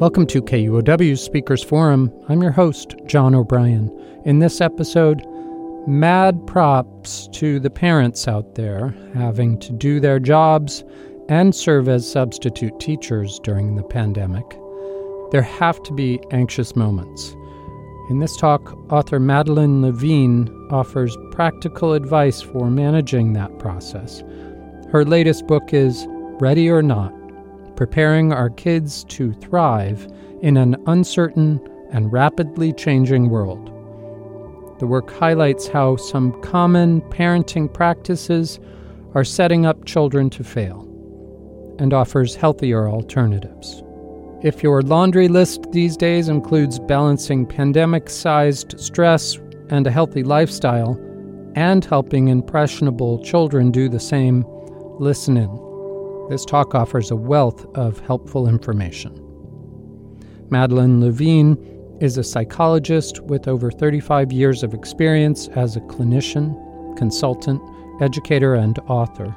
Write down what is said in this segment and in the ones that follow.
Welcome to KUOW Speakers Forum. I'm your host, John O'Brien. In this episode, mad props to the parents out there having to do their jobs and serve as substitute teachers during the pandemic. There have to be anxious moments. In this talk, author Madeline Levine offers practical advice for managing that process. Her latest book is Ready or Not preparing our kids to thrive in an uncertain and rapidly changing world. The work highlights how some common parenting practices are setting up children to fail and offers healthier alternatives. If your laundry list these days includes balancing pandemic sized stress and a healthy lifestyle, and helping impressionable children do the same, listen in. This talk offers a wealth of helpful information. Madeline Levine is a psychologist with over 35 years of experience as a clinician, consultant, educator, and author.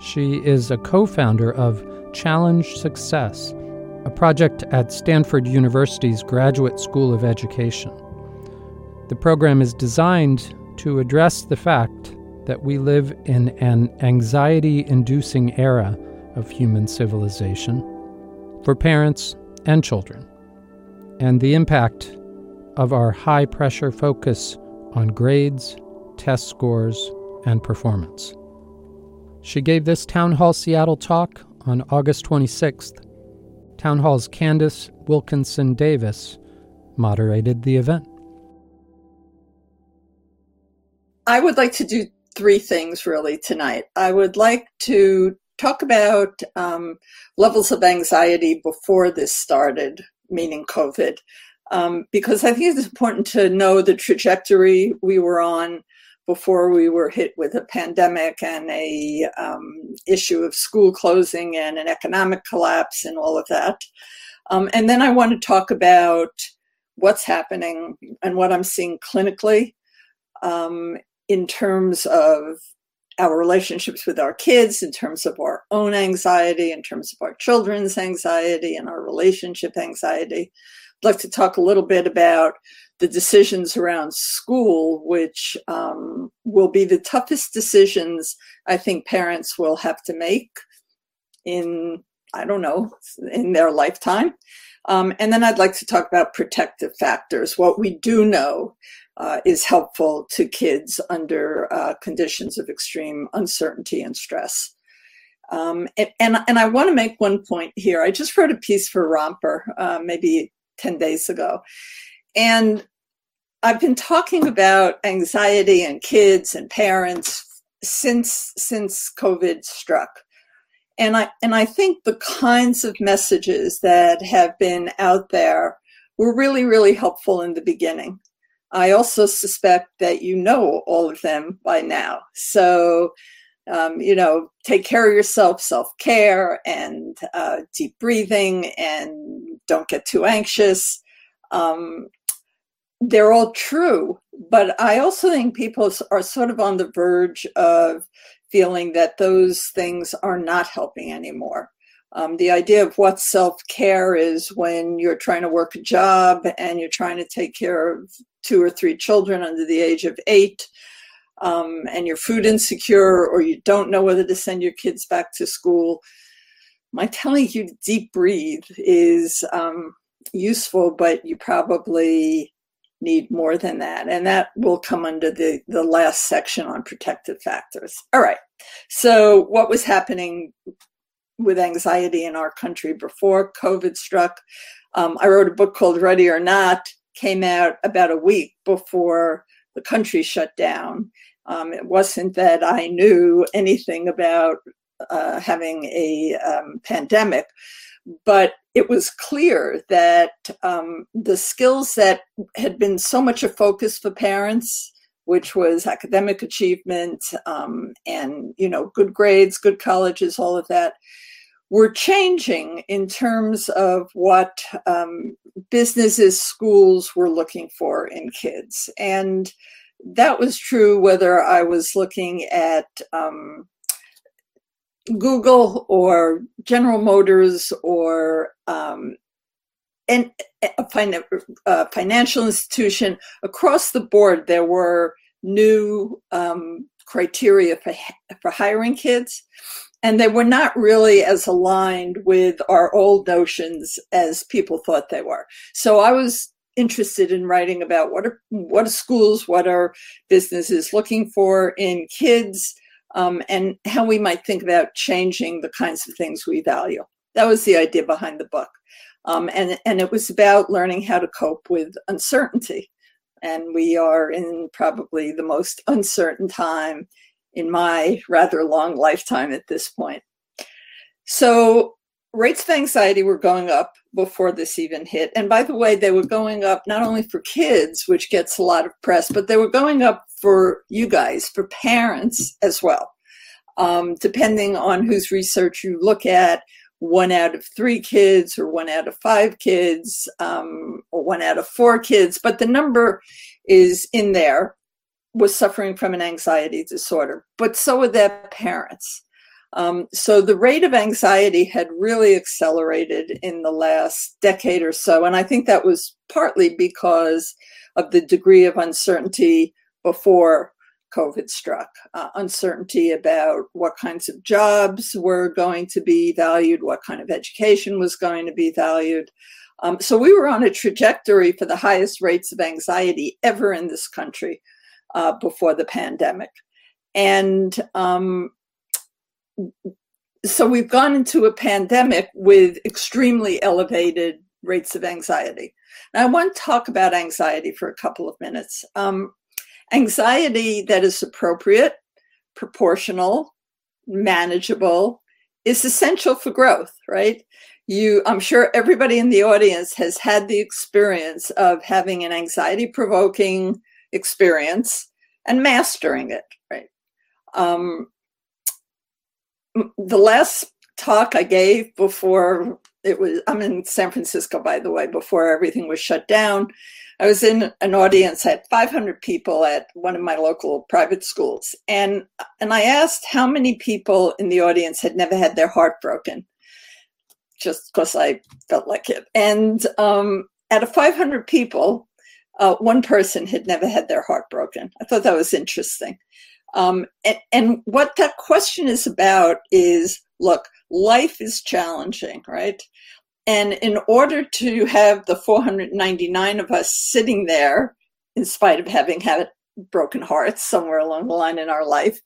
She is a co founder of Challenge Success, a project at Stanford University's Graduate School of Education. The program is designed to address the fact that we live in an anxiety inducing era of human civilization for parents and children, and the impact of our high pressure focus on grades, test scores, and performance. She gave this Town Hall Seattle talk on August 26th. Town Hall's Candace Wilkinson Davis moderated the event. I would like to do three things really tonight. I would like to talk about um, levels of anxiety before this started, meaning COVID, um, because I think it's important to know the trajectory we were on before we were hit with a pandemic and a um, issue of school closing and an economic collapse and all of that. Um, and then I want to talk about what's happening and what I'm seeing clinically um, in terms of our relationships with our kids, in terms of our own anxiety, in terms of our children's anxiety, and our relationship anxiety. I'd like to talk a little bit about the decisions around school, which um, will be the toughest decisions I think parents will have to make in, I don't know, in their lifetime. Um, and then I'd like to talk about protective factors, what we do know uh, is helpful to kids under uh, conditions of extreme uncertainty and stress. Um, and, and, and, I want to make one point here. I just wrote a piece for Romper uh, maybe 10 days ago. And I've been talking about anxiety and kids and parents since since COVID struck. And I and I think the kinds of messages that have been out there were really, really helpful in the beginning. I also suspect that you know all of them by now. So, um, you know, take care of yourself, self care, and uh, deep breathing, and don't get too anxious. Um, they're all true, but I also think people are sort of on the verge of feeling that those things are not helping anymore. Um, the idea of what self care is when you're trying to work a job and you're trying to take care of two or three children under the age of eight, um, and you're food insecure or you don't know whether to send your kids back to school. My telling you to deep breathe is um, useful, but you probably need more than that. And that will come under the, the last section on protective factors. All right. So, what was happening with anxiety in our country before COVID struck. Um, I wrote a book called Ready or Not, came out about a week before the country shut down. Um, it wasn't that I knew anything about uh, having a um, pandemic, but it was clear that um, the skills that had been so much a focus for parents which was academic achievement um, and you know good grades good colleges all of that were changing in terms of what um, businesses, schools were looking for in kids. And that was true whether I was looking at um, Google or General Motors or um, and a uh, financial institution across the board, there were new um, criteria for for hiring kids, and they were not really as aligned with our old notions as people thought they were. So I was interested in writing about what are what are schools, what are businesses looking for in kids, um, and how we might think about changing the kinds of things we value. That was the idea behind the book. Um, and, and it was about learning how to cope with uncertainty. And we are in probably the most uncertain time in my rather long lifetime at this point. So rates of anxiety were going up before this even hit. And by the way, they were going up not only for kids, which gets a lot of press, but they were going up for you guys, for parents as well. Um, depending on whose research you look at, one out of three kids or one out of five kids um, or one out of four kids, but the number is in there was suffering from an anxiety disorder, but so were their parents. Um, so the rate of anxiety had really accelerated in the last decade or so. And I think that was partly because of the degree of uncertainty before COVID struck. Uh, uncertainty about what kinds of jobs were going to be valued, what kind of education was going to be valued. Um, so we were on a trajectory for the highest rates of anxiety ever in this country uh, before the pandemic. And um, so we've gone into a pandemic with extremely elevated rates of anxiety. Now, I want to talk about anxiety for a couple of minutes. Um, Anxiety that is appropriate, proportional, manageable is essential for growth, right? You, I'm sure everybody in the audience has had the experience of having an anxiety provoking experience and mastering it, right? Um, the last talk I gave before it was, I'm in San Francisco, by the way, before everything was shut down. I was in an audience at 500 people at one of my local private schools, and and I asked how many people in the audience had never had their heart broken, just because I felt like it. And um, out of 500 people, uh, one person had never had their heart broken. I thought that was interesting. Um, and, and what that question is about is look, life is challenging, right? And in order to have the 499 of us sitting there, in spite of having had broken hearts somewhere along the line in our life,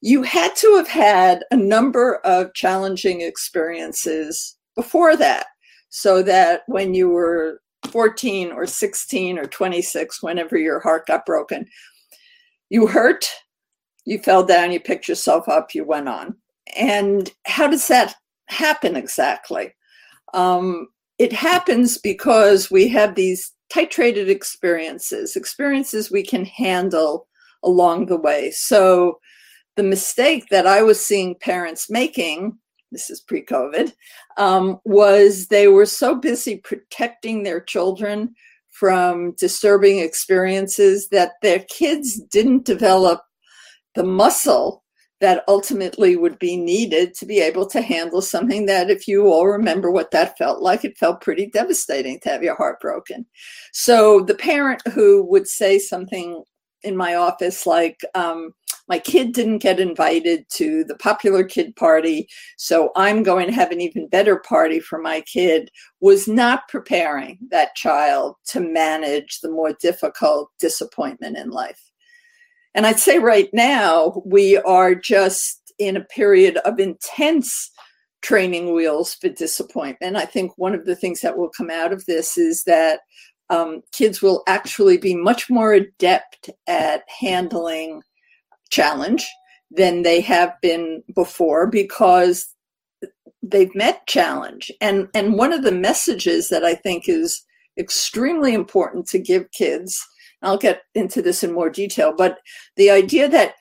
you had to have had a number of challenging experiences before that. So that when you were 14 or 16 or 26, whenever your heart got broken, you hurt, you fell down, you picked yourself up, you went on. And how does that happen exactly? Um, it happens because we have these titrated experiences, experiences we can handle along the way. So the mistake that I was seeing parents making, this is pre COVID, um, was they were so busy protecting their children from disturbing experiences that their kids didn't develop the muscle that ultimately would be needed to be able to handle something that, if you all remember what that felt like, it felt pretty devastating to have your heart broken. So the parent who would say something in my office like, um, my kid didn't get invited to the popular kid party, so I'm going to have an even better party for my kid, was not preparing that child to manage the more difficult disappointment in life. And I'd say right now, we are just in a period of intense training wheels for disappointment. I think one of the things that will come out of this is that um, kids will actually be much more adept at handling challenge than they have been before because they've met challenge. And, and one of the messages that I think is extremely important to give kids I'll get into this in more detail, but the idea that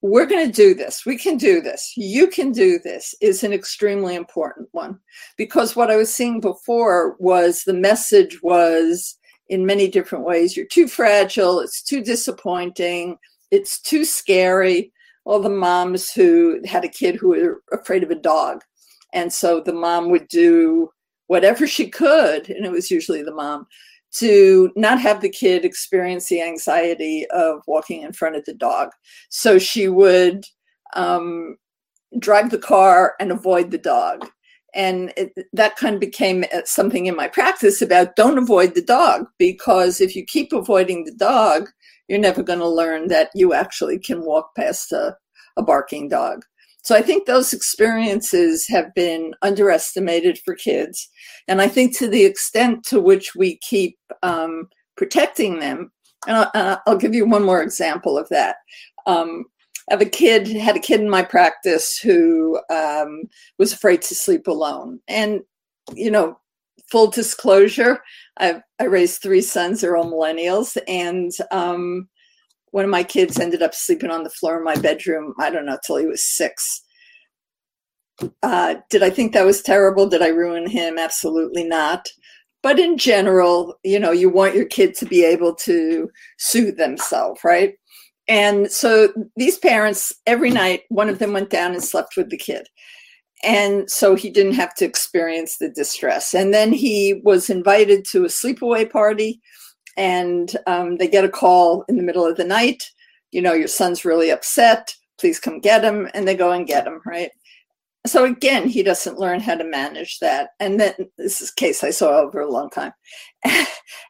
we're going to do this, we can do this, you can do this is an extremely important one. Because what I was seeing before was the message was in many different ways you're too fragile, it's too disappointing, it's too scary. All the moms who had a kid who were afraid of a dog. And so the mom would do whatever she could, and it was usually the mom, to not have the kid experience the anxiety of walking in front of the dog. So she would um, drive the car and avoid the dog. And it, that kind of became uh, something in my practice about don't avoid the dog because if you keep avoiding the dog, you're never going to learn that you actually can walk past a, a barking dog. So I think those experiences have been underestimated for kids. And I think to the extent to which we keep um, protecting them, and I'll, I'll, give you one more example of that. Um, I have a kid, had a kid in my practice who um, was afraid to sleep alone. And, you know, full disclosure, I've, I raised three sons, they're all millennials. And um, one of my kids ended up sleeping on the floor in my bedroom, I don't know, till he was six. Uh, did I think that was terrible? Did I ruin him? Absolutely not. But in general, you know, you want your kid to be able to soothe themselves, right? And so these parents, every night, one of them went down and slept with the kid. And so he didn't have to experience the distress. And then he was invited to a sleepaway party. And um, they get a call in the middle of the night. You know your son's really upset. Please come get him. And they go and get him right so again he doesn't learn how to manage that. And then this is a case i saw over a long time.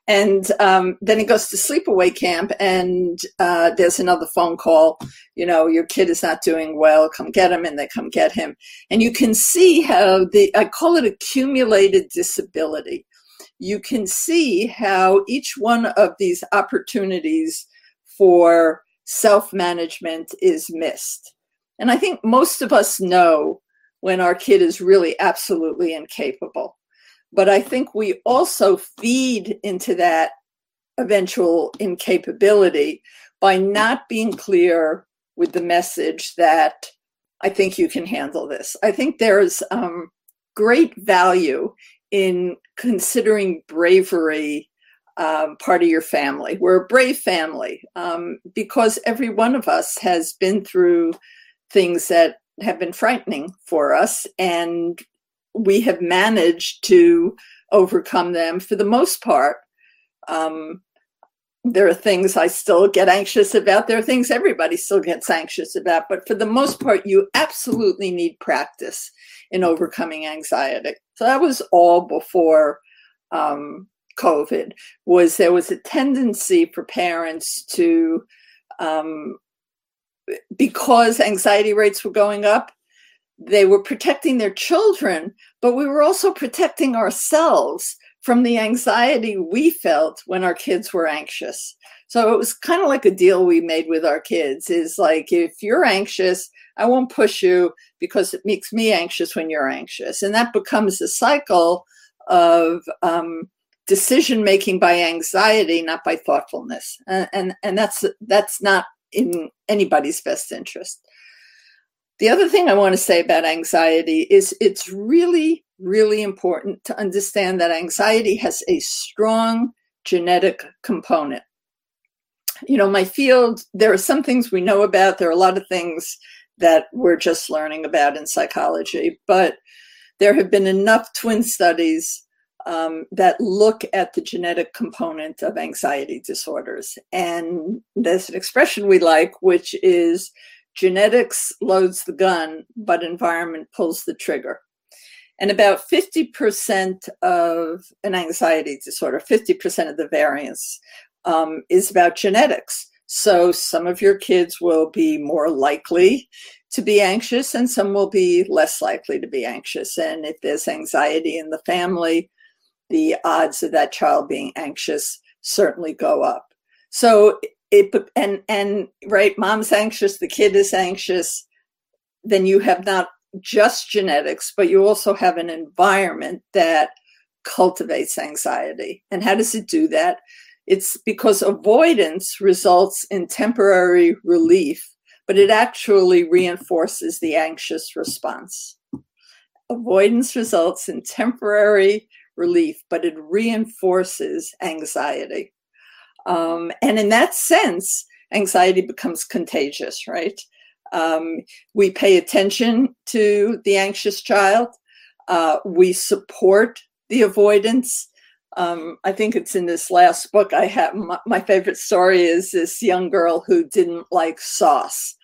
And um, then he goes to sleepaway camp and uh, there's another phone call you know your kid is not doing well come get him and they come get him. And you can see how the i call it accumulated disability. You can see how each one of these opportunities for self management is missed. And I think most of us know when our kid is really absolutely incapable. But I think we also feed into that eventual incapability by not being clear with the message that I think you can handle this. I think there's um, great value in considering bravery um, part of your family. We're a brave family um, because every one of us has been through things that have been frightening for us, and we have managed to overcome them for the most part. Um, there are things I still get anxious about. There are things everybody still gets anxious about. But for the most part, you absolutely need practice in overcoming anxiety. So that was all before um, COVID. Was there was a tendency for parents to, um, because anxiety rates were going up, they were protecting their children, but we were also protecting ourselves from the anxiety we felt when our kids were anxious. So it was kind of like a deal we made with our kids is like, if you're anxious, I won't push you because it makes me anxious when you're anxious. And that becomes a cycle of um, decision making by anxiety, not by thoughtfulness. And, and, and that's, that's not in anybody's best interest. The other thing I want to say about anxiety is it's really, really important to understand that anxiety has a strong genetic component. You know, my field, there are some things we know about, there are a lot of things that we're just learning about in psychology, but there have been enough twin studies um, that look at the genetic component of anxiety disorders. And there's an expression we like, which is genetics loads the gun, but environment pulls the trigger. And about 50% of an anxiety disorder, 50% of the variance, um, is about genetics. So some of your kids will be more likely to be anxious, and some will be less likely to be anxious. And if there's anxiety in the family, the odds of that child being anxious certainly go up. So it and and right mom's anxious the kid is anxious then you have not just genetics but you also have an environment that cultivates anxiety. And how does it do that? It's because avoidance results in temporary relief but it actually reinforces the anxious response. Avoidance results in temporary relief but it reinforces anxiety um, and in that sense, anxiety becomes contagious, right? Um, we pay attention to the anxious child. Uh, we support the avoidance. Um, I think it's in this last book. I have my, my, favorite story is this young girl who didn't like sauce,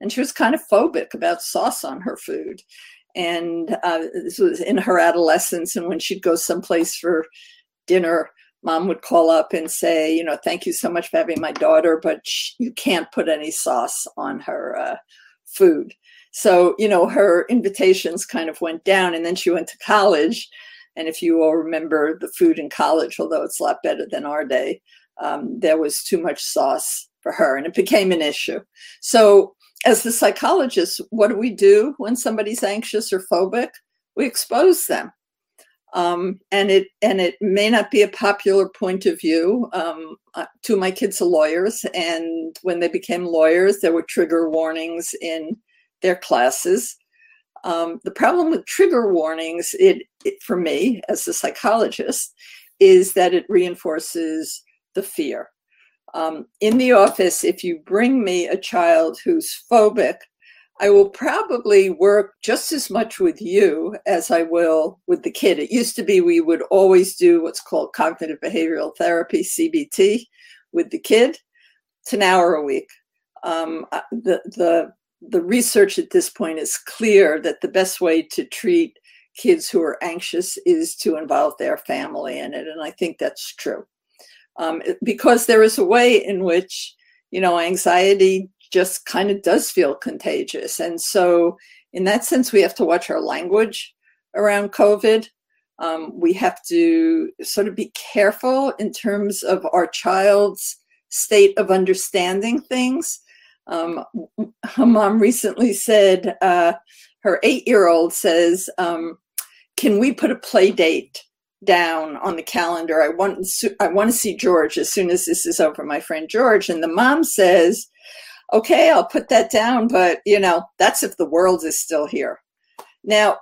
and she was kind of phobic about sauce on her food. And uh, this was in her adolescence, and when she'd go someplace for dinner, mom would call up and say, you know, thank you so much for having my daughter, but you can't put any sauce on her uh, food. So, you know, her invitations kind of went down, and then she went to college and if you all remember the food in college, although it's a lot better than our day, um, there was too much sauce for her and it became an issue. So, as the psychologist, what do we do when somebody's anxious or phobic? We expose them. Um, and it and it may not be a popular point of view. Um, uh, two of my kids are lawyers, and when they became lawyers, there were trigger warnings in their classes. Um, the problem with trigger warnings, it, it, for me as a psychologist, is that it reinforces the fear. Um, in the office, if you bring me a child who's phobic, I will probably work just as much with you as I will with the kid. It used to be we would always do what's called cognitive behavioral therapy, CBT, with the kid. It's an hour a week. Um, uh, the the the research at this point is clear that the best way to treat kids who are anxious is to involve their family in it. And I think that's true. Um, because there is a way in which, you know, anxiety just kind of does feel contagious. And so, in that sense, we have to watch our language around COVID. Um, we have to sort of be careful in terms of our child's state of understanding things um, her mom recently said, uh, her eight year old says, um, Can we put a play date down on the calendar? I want, I want to see George as soon as this is over, my friend George. And the mom says, Okay, I'll put that down, but you know, that's if the world is still here. Now,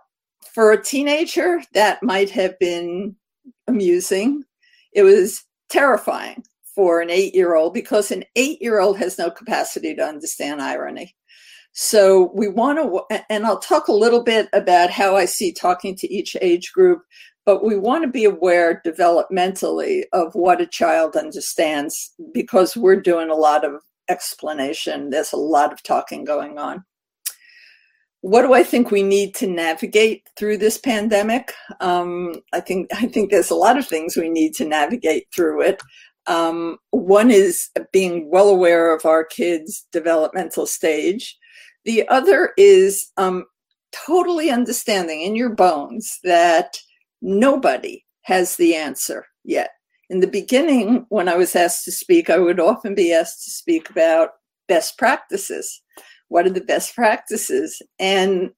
for a teenager, that might have been amusing. It was terrifying for an eight year old because an eight year old has no capacity to understand irony. So we want to, and I'll talk a little bit about how I see talking to each age group, but we want to be aware developmentally of what a child understands because we're doing a lot of explanation. There's a lot of talking going on. What do I think we need to navigate through this pandemic? Um, I think I think there's a lot of things we need to navigate through it. Um, one is being well aware of our kids' developmental stage. The other is um, totally understanding in your bones that nobody has the answer yet. In the beginning, when I was asked to speak, I would often be asked to speak about best practices. What are the best practices? And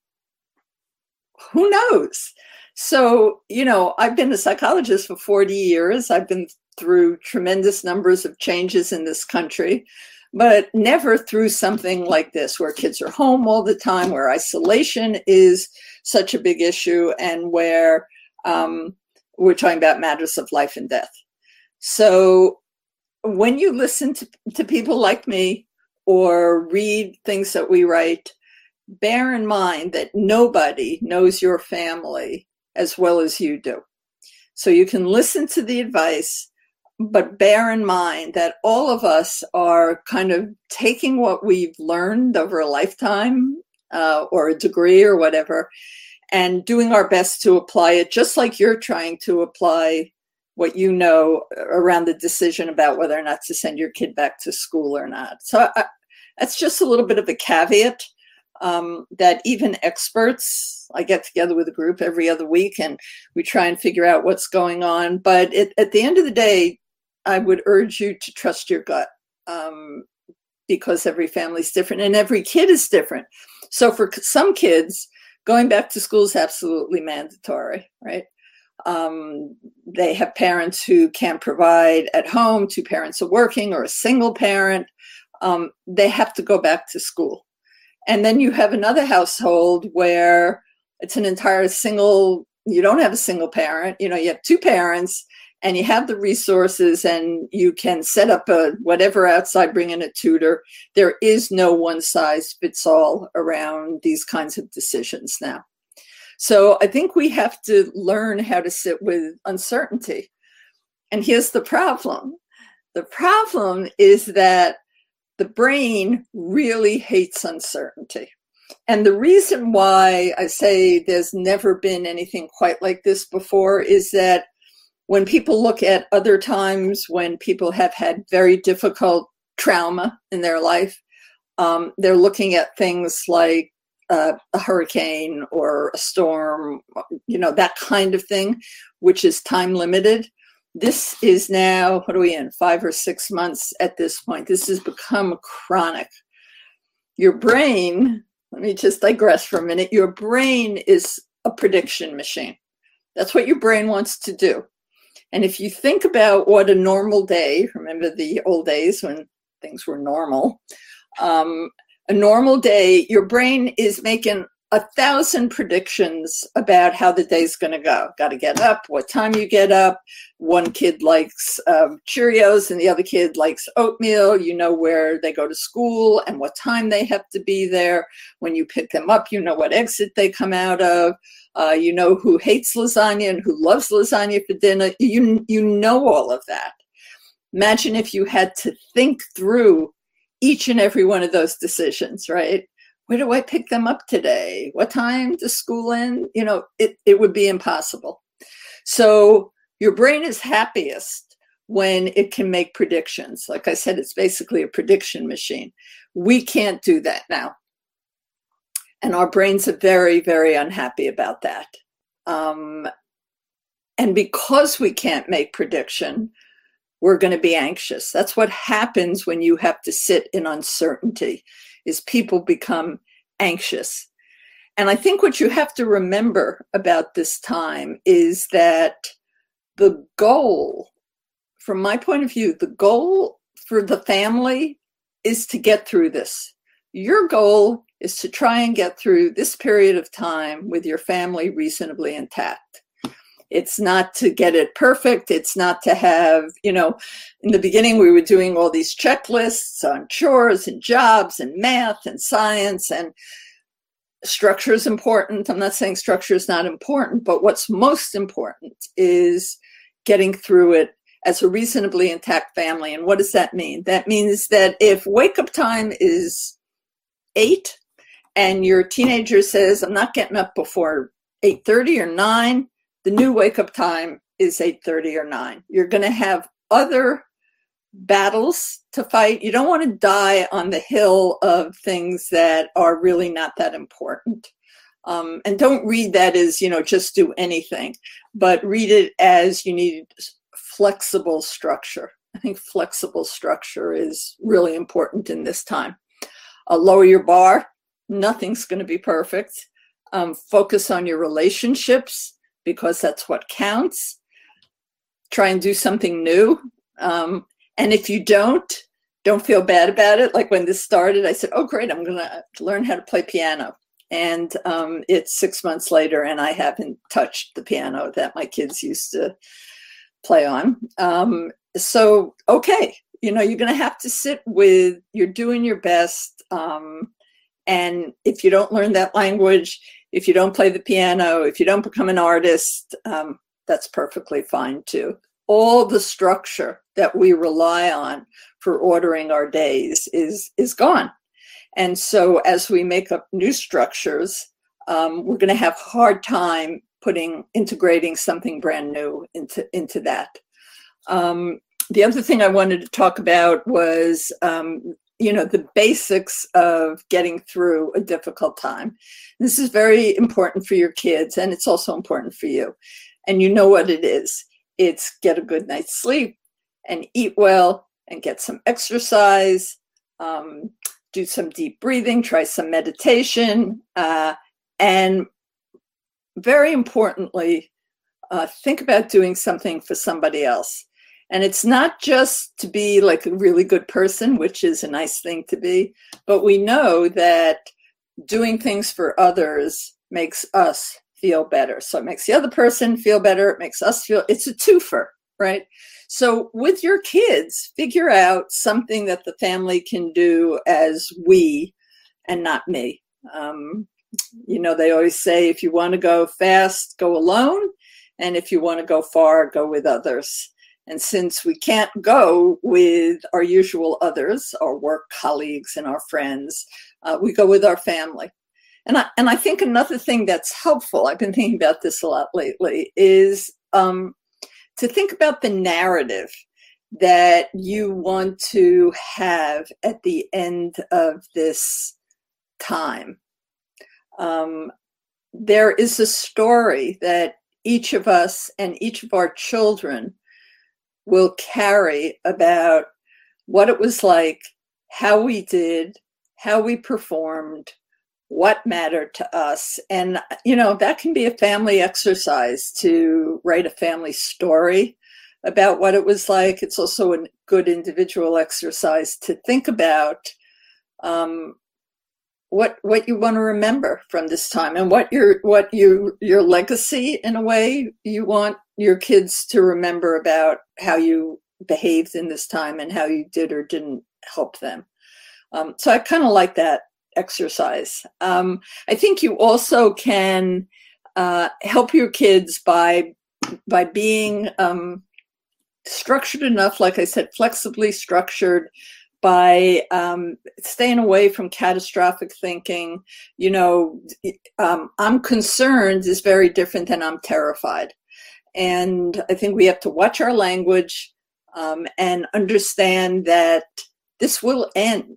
who knows? So, you know, I've been a psychologist for 40 years. I've been through tremendous numbers of changes in this country, but never through something like this where kids are home all the time, where isolation is such a big issue, and where um, we're talking about matters of life and death. So when you listen to, to people like me or read things that we write, bear in mind that nobody knows your family as well as you do. So you can listen to the advice, but bear in mind that all of us are kind of taking what we've learned over a lifetime uh, or a degree or whatever and doing our best to apply it just like you're trying to apply what you know around the decision about whether or not to send your kid back to school or not so I, that's just a little bit of a caveat um, that even experts, I get together with a group every other week and we try and figure out what's going on. But it, at the end of the day, I would urge you to trust your gut um, because every family is different and every kid is different. So for some kids, going back to school is absolutely mandatory, right? Um, they have parents who can't provide at home, two parents are working, or a single parent. Um, they have to go back to school. And then you have another household where it's an entire single, you don't have a single parent, you know, you have two parents and you have the resources and you can set up a whatever outside bring in a tutor there is no one size fits all around these kinds of decisions now So I think we have to learn how to sit with uncertainty. And here's the problem the problem is that the brain really hates uncertainty. And the reason why I say there's never been anything quite like this before is that when people look at other times when people have had very difficult trauma in their life, um, they're looking at things like uh, a hurricane or a storm, you know, that kind of thing, which is time limited. This is now, what are we in, five or six months at this point? This has become chronic. Your brain, let me just digress for a minute. Your brain is a prediction machine. That's what your brain wants to do. And if you think about what a normal day, remember the old days when things were normal, um, a normal day, your brain is making a thousand predictions about how the day's going to go. Got to get up, what time you get up. One kid likes um, Cheerios and the other kid likes oatmeal. You know where they go to school and what time they have to be there. When you pick them up, you know what exit they come out of. Uh, you know who hates lasagna and who loves lasagna for dinner. You, you know all of that. Imagine if you had to think through each and every one of those decisions, right? Where do I pick them up today? What time does school end? You know, it, it would be impossible. So your brain is happiest when it can make predictions. Like I said, it's basically a prediction machine. We can't do that now. And our brains are very, very unhappy about that. Um, and because we can't make prediction, we're going to be anxious. That's what happens when you have to sit in uncertainty is people become anxious. And I think what you have to remember about this time is that the goal, from my point of view, the goal for the family is to get through this. Your goal is to try and get through this period of time with your family reasonably intact. It's not to get it perfect. It's not to have, you know, in the beginning we were doing all these checklists on chores and jobs and math and science and structure is important. I'm not saying structure is not important, but what's most important is getting through it as a reasonably intact family. And what does that mean? That means that if wake up time is eight and your teenager says, I'm not getting up before 8:30 or 9, the new wake up time is 8:30 or 9. You're going to have other battles to fight. You don't want to die on the hill of things that are really not that important. Um, and don't read that as, you know, just do anything, but read it as you need flexible structure. I think flexible structure is really important in this time. Uh, lower your bar. Nothing's going to be perfect. Um, focus on your relationships because that's what counts. Try and do something new. Um, and if you don't, don't feel bad about it. Like when this started, I said, oh, great, I'm going to learn how to play piano. And um, it's six months later, and I haven't touched the piano that my kids used to play on. Um, so, okay, you know, you're going to have to sit with, you're doing your best. Um, and if you don't learn that language, if you don't play the piano, if you don't become an artist, um, that's perfectly fine too. All the structure that we rely on for ordering our days is is gone, and so as we make up new structures, um, we're going to have hard time putting integrating something brand new into into that. Um, the other thing I wanted to talk about was um, you know the basics of getting through a difficult time. This is very important for your kids and it's also important for you. And you know what it is. It's get a good night's sleep and eat well and get some exercise um, do some deep breathing try some meditation uh, and very importantly uh, think about doing something for somebody else and it's not just to be like a really good person, which is a nice thing to be, but we know that doing things for others makes us feel better. So it makes the other person feel better. It makes us feel, it's a twofer, right? So with your kids, figure out something that the family can do as we and not me. Um, you know, they always say if you want to go fast, go alone. And if you want to go far, go with others. And since we can't go with our usual others, our work colleagues and our friends, uh, we go with our family. And I, and I think another thing that's helpful, I've been thinking about this a lot lately, is um, to think about the narrative that you want to have at the end of this time. Um, there is a story that each of us and each of our children will carry about what it was like, how we did, how we performed, what mattered to us. And, you know, that can be a family exercise to write a family story about what it was like. It's also a good individual exercise to think about um, what what you want to remember from this time and what your what you your legacy in a way you want your kids to remember about how you behaved in this time and how you did or didn't help them. Um, so I kind of like that exercise. Um, I think you also can uh, help your kids by by being um, structured enough, like I said, flexibly structured by um, staying away from catastrophic thinking. You know, um, I'm concerned is very different than I'm terrified. And I think we have to watch our language um, and understand that this will end.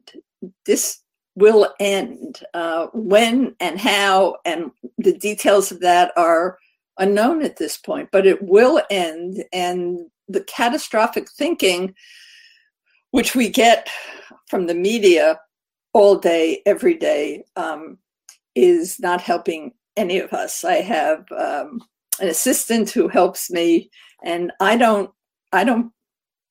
This will end. Uh, when and how and the details of that are unknown at this point, but it will end. And the catastrophic thinking, which we get from the media all day, every day, um, is not helping any of us. I have um, an assistant who helps me, and I don't, I don't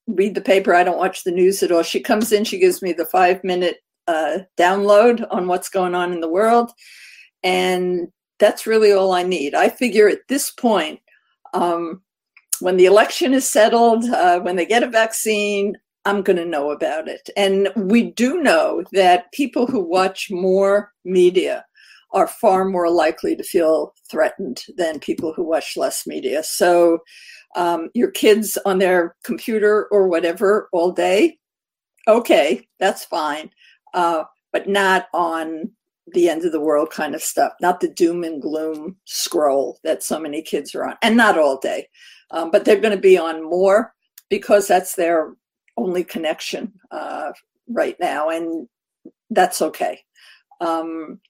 read the paper. I don't watch the news at all. She comes in, she gives me the five minute uh, download on what's going on in the world. And that's really all I need. I figure at this point, um, when the election is settled, uh, when they get a vaccine, I'm going to know about it. And we do know that people who watch more media are far more likely to feel threatened than people who watch less media. So, um, your kids on their computer or whatever all day, okay, that's fine uh, but not on the end of the world kind of stuff, not the doom and gloom scroll that so many kids are on, and not all day. Um, but they're going to be on more because that's their only connection uh, right now, and that's okay. Um,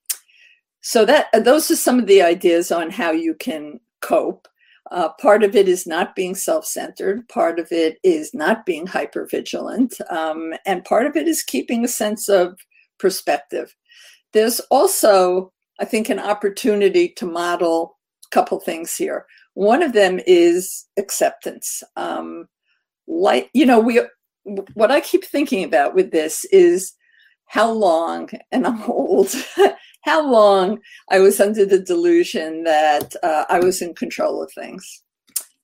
so that those are some of the ideas on how you can cope. Uh, part of it is not being self centered, part of it is not being hyper vigilant, um, and part of it is keeping a sense of perspective. There's also, I think, an opportunity to model a couple things here. One of them is acceptance. Um, like, you know, we, what I keep thinking about with this is how long, and I'm old, how long I was under the delusion that uh, I was in control of things.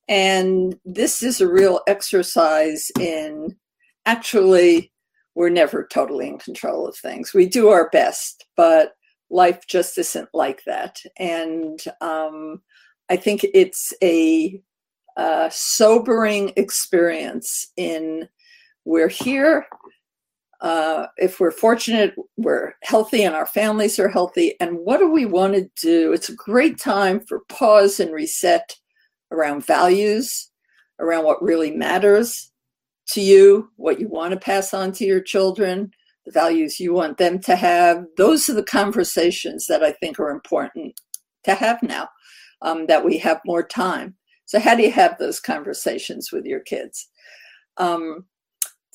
And this is a real exercise in actually, we're never totally in control of things. We do our best, but life just isn't like that. And um, I think it's a uh, sobering experience in we're here uh, if we're fortunate, we're healthy and our families are healthy. And what do we want to do? It's a great time for pause and reset around values, around what really matters to you, what you want to pass on to your children, the values you want them to have. Those are the conversations that I think are important to have now, um, that we have more time. So, how do you have those conversations with your kids? Um,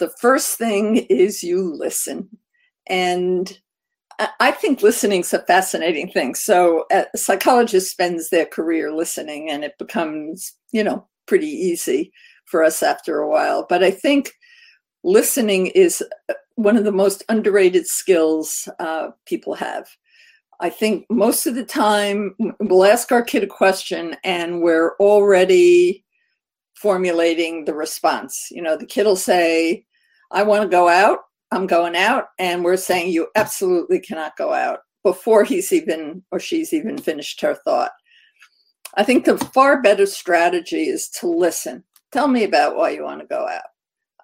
the first thing is you listen. And I think listening is a fascinating thing. So a psychologist spends their career listening and it becomes, you know, pretty easy for us after a while. But I think listening is uh, one of the most underrated skills uh, people have. I think most of the time we'll ask our kid a question and we're already formulating the response. You know, the kid will say, I want to go out. I'm going out. And we're saying you absolutely cannot go out. before he's even or she's even finished her thought. I think the far better strategy is to listen. Tell me about why you want to go out.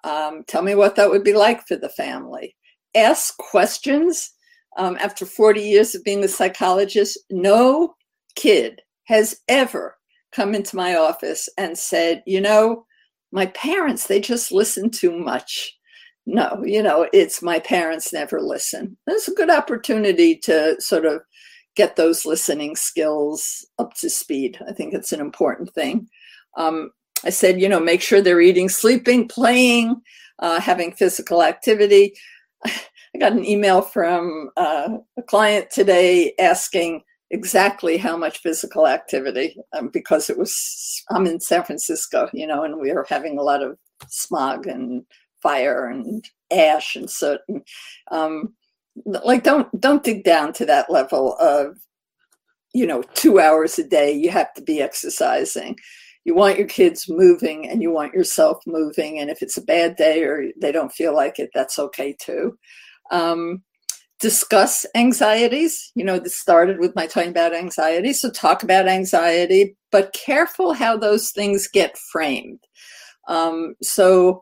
Um, tell me what that would be like for the family. Ask questions. Um, after 40 years of being a psychologist, no kid has ever come into my office and said, you know, my parents, they just listen too much. No, you know, it's my parents never listen. It's a good opportunity to sort of get those listening skills up to speed. I think it's an important thing. Um, I said, you know, make sure they're eating, sleeping, playing, uh, having physical activity. I got an email from uh, a client today asking exactly how much physical activity um, because it was, I'm in San Francisco, you know, and we are having a lot of smog and fire and ash and soot. And, um, like, don't don't dig down to that level of, you know, two hours a day. You have to be exercising you want your kids moving and you want yourself moving. And if it's a bad day or they don't feel like it, that's okay too. Um, discuss anxieties. You know, this started with my talking about anxiety. So talk about anxiety, but careful how those things get framed. Um, so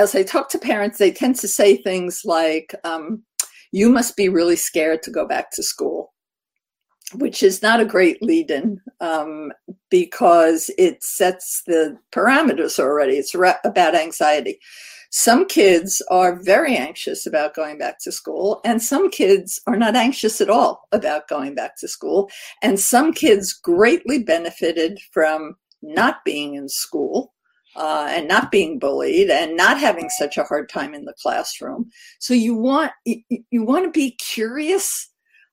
as I talk to parents, they tend to say things like, um, you must be really scared to go back to school which is not a great lead in um, because it sets the parameters already. It's about anxiety. Some kids are very anxious about going back to school, and some kids are not anxious at all about going back to school. And some kids greatly benefited from not being in school. Uh, and not being bullied and not having such a hard time in the classroom. So you want you, you want to be curious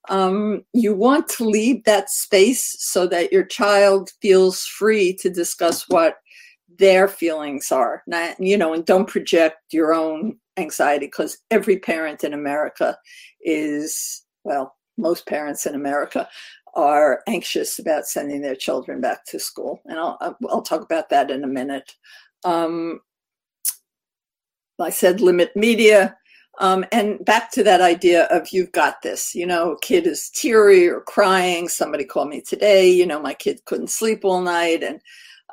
um, you want to leave that space so that your child feels free to discuss what their feelings are not you know and don't project your own anxiety because every parent in america is well most parents in america are anxious about sending their children back to school and i'll, I'll talk about that in a minute um, i said limit media um, and back to that idea of you've got this, you know, kid is teary or crying. Somebody called me today, you know, my kid couldn't sleep all night. And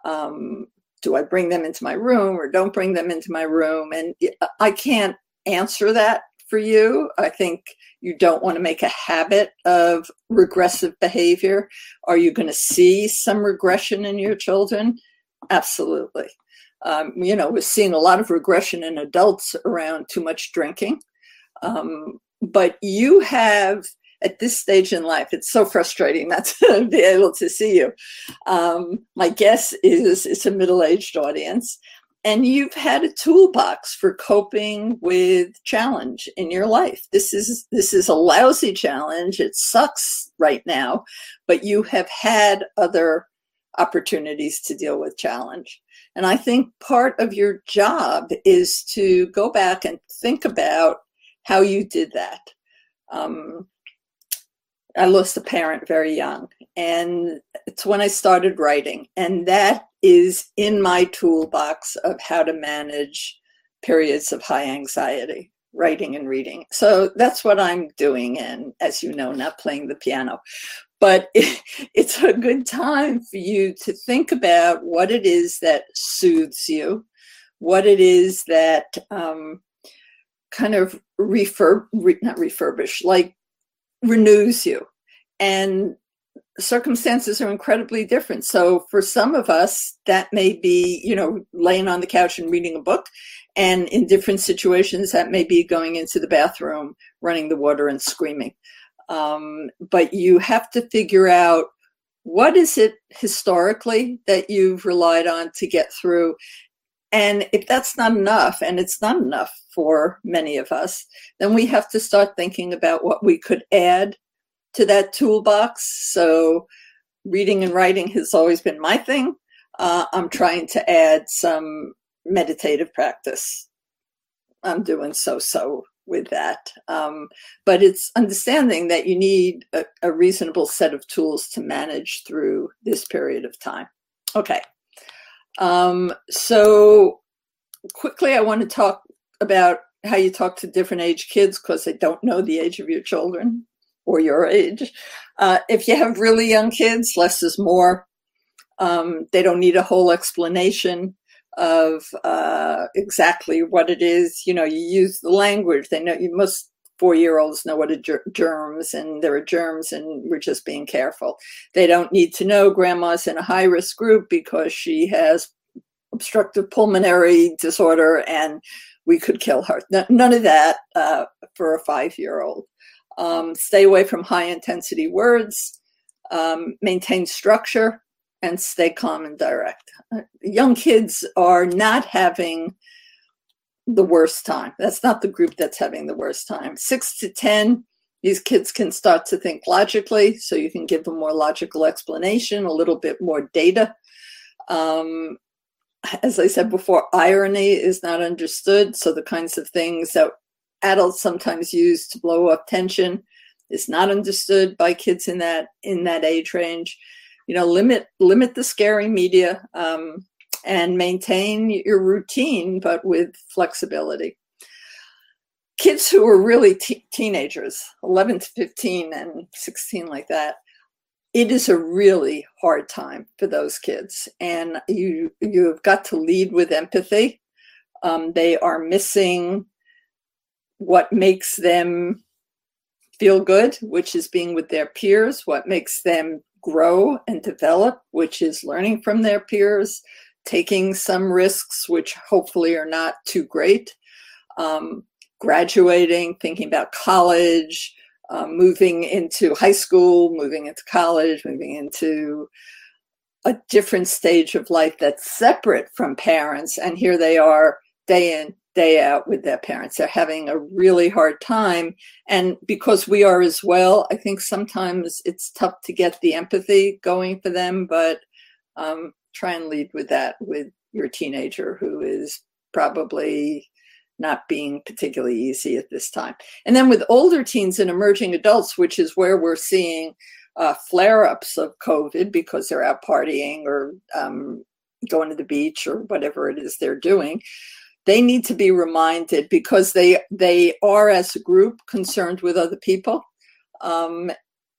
um, do I bring them into my room or don't bring them into my room? And I can't answer that for you. I think you don't want to make a habit of regressive behavior. Are you going to see some regression in your children? Absolutely. Um, you know, we're seeing a lot of regression in adults around too much drinking. Um, but you have, at this stage in life, it's so frustrating not to be able to see you. Um, my guess is it's a middle aged audience. And you've had a toolbox for coping with challenge in your life. This is this is a lousy challenge. It sucks right now, but you have had other opportunities to deal with challenge. And I think part of your job is to go back and think about how you did that. Um, I lost a parent very young, and it's when I started writing. And that is in my toolbox of how to manage periods of high anxiety, writing and reading. So that's what I'm doing. And as you know, not playing the piano but it, it's a good time for you to think about what it is that soothes you, what it is that um, kind of refurb, re, not refurbish, like renews you. And circumstances are incredibly different. So for some of us, that may be, you know, laying on the couch and reading a book. And in different situations, that may be going into the bathroom, running the water and screaming. Um, but you have to figure out what is it historically that you've relied on to get through. And if that's not enough, and it's not enough for many of us, then we have to start thinking about what we could add to that toolbox. So, reading and writing has always been my thing. Uh, I'm trying to add some meditative practice. I'm doing so so with that. Um, but it's understanding that you need a, a, reasonable set of tools to manage through this period of time. Okay. Um, so, quickly, I want to talk about how you talk to different age kids because I don't know the age of your children. Or your age. Uh, if you have really young kids, less is more. Um, they don't need a whole explanation of uh, exactly what it is. You know, you use the language. They know you most four year olds know what are ger- germs and there are germs and we're just being careful. They don't need to know grandma's in a high risk group because she has obstructive pulmonary disorder and we could kill her. none of that uh, for a five year old. Um, stay away from high intensity words, um, maintain structure, and stay calm and direct. Uh, young kids are not having the worst time. That's not the group that's having the worst time. Six to 10, these kids can start to think logically, so you can give them more logical explanation, a little bit more data. Um, as I said before, irony is not understood. So the kinds of things that adults sometimes use to blow up tension is not understood by kids in that in that age range. You know, limit limit the scary media um, and maintain your routine, but with flexibility. Kids who are really teenagers, 11 to 15 and 16 like that, it is a really hard time for those kids and you you've got to lead with empathy um, they are missing what makes them feel good which is being with their peers what makes them grow and develop which is learning from their peers taking some risks which hopefully are not too great um, graduating thinking about college um, moving into high school, moving into college, moving into a different stage of life that's separate from parents. And here they are day in, day out with their parents. They're having a really hard time. And because we are as well, I think sometimes it's tough to get the empathy going for them, but um, try and lead with that with your teenager who is probably not being particularly easy at this time. And then with older teens and emerging adults, which is where we're seeing uh, flare ups of COVID because they're out partying or um, going to the beach or whatever it is they're doing. They need to be reminded because they they are as a group concerned with other people. Um,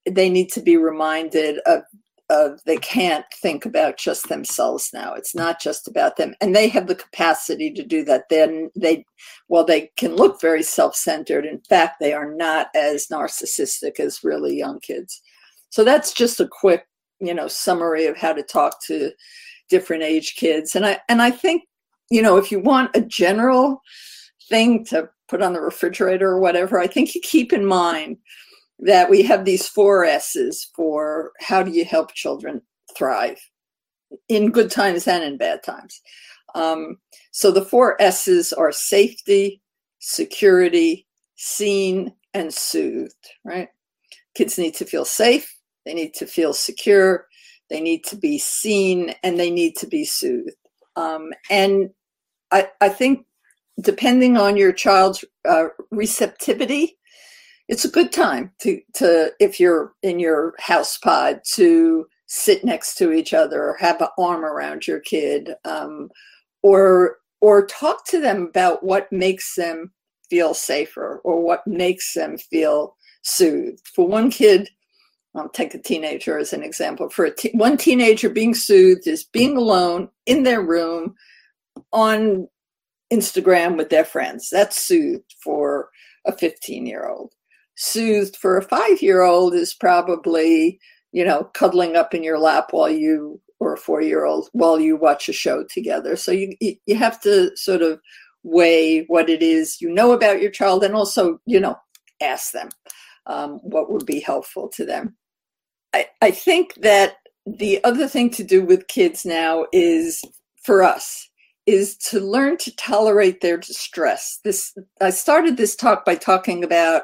they need to be reminded of of they can't think about just themselves now. It's not just about them, and they have the capacity to do that. Then they, well, they can look very self-centered. In fact, they are not as narcissistic as really young kids. So that's just a quick, you know, summary of how to talk to different age kids. And I and I think, you know, if you want a general thing to put on the refrigerator or whatever, I think you keep in mind that we have these four S's for how do you help children thrive in good times and in bad times. Um, so the four S's are safety, security, seen, and soothed, right? Kids need to feel safe, they need to feel secure, they need to be seen, and they need to be soothed. Um, and I, I think depending on your child's uh, receptivity it's a good time to to if you're in your house pod to sit next to each other or have an arm around your kid um, or or talk to them about what makes them feel safer or what makes them feel soothed. For one kid i'll take a teenager as an example for te- one teenager being soothed is being alone in their room on instagram with their friends that's soothed for a 15 year old soothed for a five year old is probably, you know, cuddling up in your lap while you, or a four year old, while you watch a show together. So you, you have to sort of weigh what it is you know about your child and also, you know, ask them um, what would be helpful to them. I, I think that the other thing to do with kids now is for us is to learn to tolerate their distress. This I started this talk by talking about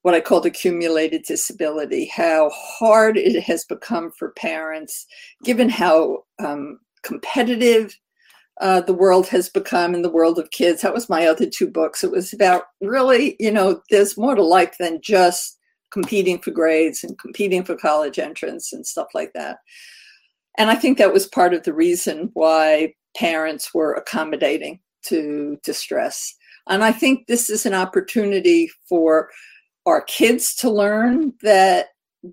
what I called accumulated disability, how hard it has become for parents, given how um, competitive uh, the world has become in the world of kids. That was my other two books. It was about really, you know, there's more to life than just competing for grades and competing for college entrance and stuff like that. And I think that was part of the reason why parents were accommodating to distress. And I think this is an opportunity for our kids to learn that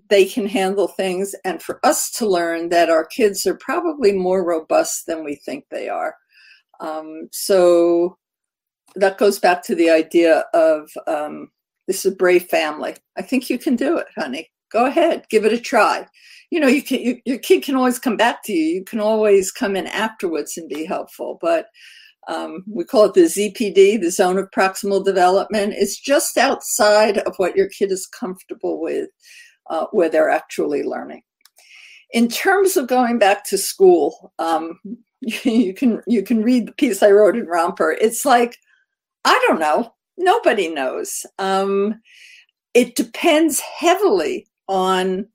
they can handle things and for us to learn that our kids are probably more robust than we think they are. Um, so that goes back to the idea of um, this is a brave family. I think you can do it, honey. Go ahead, give it a try. You know, you can. You, your kid can always come back to you. You can always come in afterwards and be helpful. But um, we call it the ZPD, the zone of proximal development. It's just outside of what your kid is comfortable with, uh, where they're actually learning. In terms of going back to school, um, you can you can read the piece I wrote in Romper. It's like I don't know. Nobody knows. Um, it depends heavily on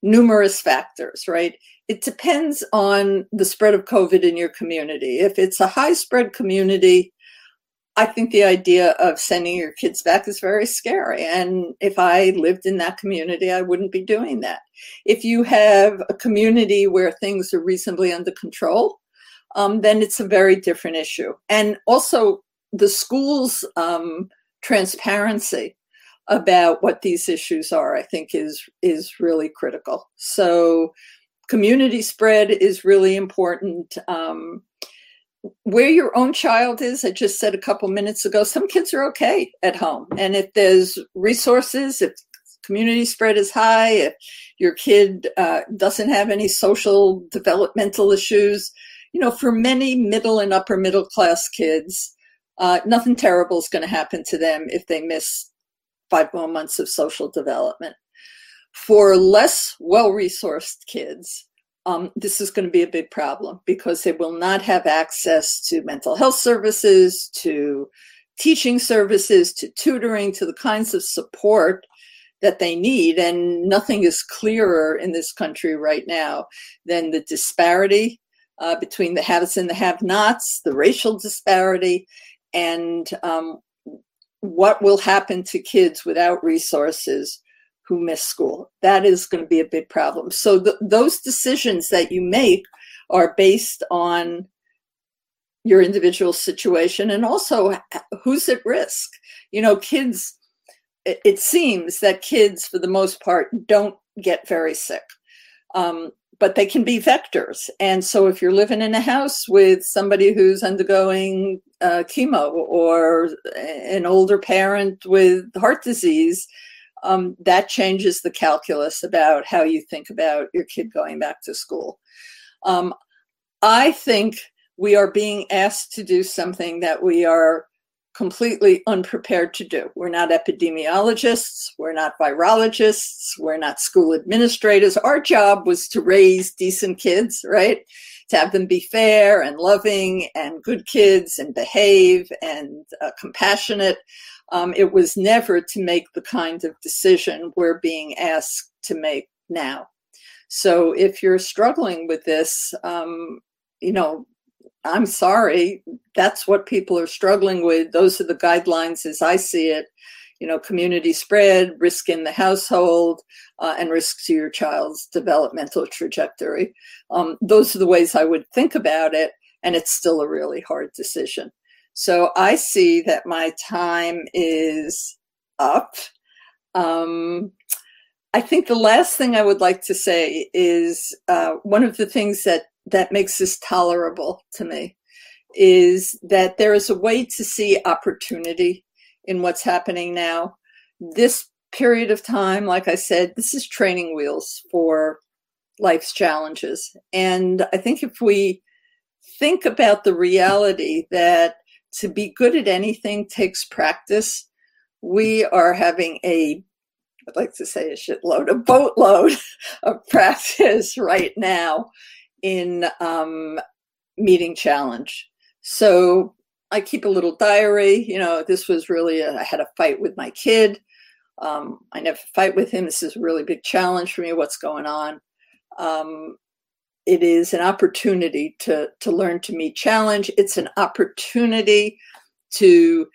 numerous factors, right? It depends on the spread of COVID in your community. If it's a high spread community, I think the idea of sending your kids back is very scary. And if I lived in that community, I wouldn't be doing that. If you have a community where things are reasonably under control, um, then it's a very different issue. And also, the school's um, transparency about what these issues are, I think, is is really critical. So, community spread is really important. Um, where your own child is, I just said a couple minutes ago, some kids are okay at home, and if there's resources, if community spread is high, if your kid uh, doesn't have any social developmental issues, you know, for many middle and upper middle class kids, uh, nothing terrible is going to happen to them if they miss five more months of social development. For less well resourced kids, um, this is going to be a big problem because they will not have access to mental health services, to teaching services, to tutoring, to the kinds of support that they need. And nothing is clearer in this country right now than the disparity uh, between the haves and the have nots, the racial disparity, and um, what will happen to kids without resources who miss school. That is going to be a big problem. So th- those decisions that you make are based on your individual situation and also who's at risk. You know, kids, it, seems that kids, for the most part, don't get very sick. Um, but they can be vectors. And so if you're living in a house with somebody who's undergoing uh, chemo or an older parent with heart disease, um, that changes the calculus about how you think about your kid going back to school. Um, I think we are being asked to do something that we are completely unprepared to do. We're not epidemiologists, we're not virologists, we're not school administrators. Our job was to raise decent kids, right? To have them be fair and loving and good kids and behave and uh, compassionate. Um, it was never to make the kind of decision we're being asked to make now. So if you're struggling with this, um, you know, I'm sorry, that's what people are struggling with. Those are the guidelines as I see it. You know, community spread, risk in the household, uh, and risk to your child's developmental trajectory. Um, those are the ways I would think about it, and it's still a really hard decision. So I see that my time is up. Um, I think the last thing I would like to say is uh, one of the things that that makes this tolerable to me is that there is a way to see opportunity in what's happening now. This period of time, like I said, this is training wheels for life's challenges. And I think if we think about the reality that to be good at anything takes practice, we are having a I'd like to say a shitload, a boatload of practice right now in um, meeting challenge. So I keep a little diary. You know, this was really, a, I had a fight with my kid. Um, I never fight with him. This is a really big challenge for me. What's going on? Um, it is an opportunity to to learn to meet challenge. It's an opportunity to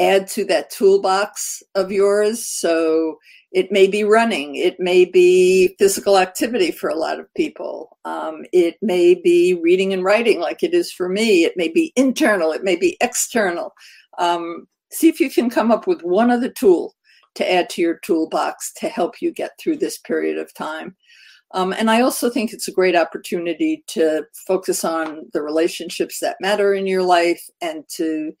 add to that toolbox of yours. So it may be running, it may be physical activity for a lot of people, um, it may be reading and writing like it is for me, it may be internal, it may be external. Um, see if you can come up with one other tool to add to your toolbox to help you get through this period of time. Um, and I also think it's a great opportunity to focus on the relationships that matter in your life and to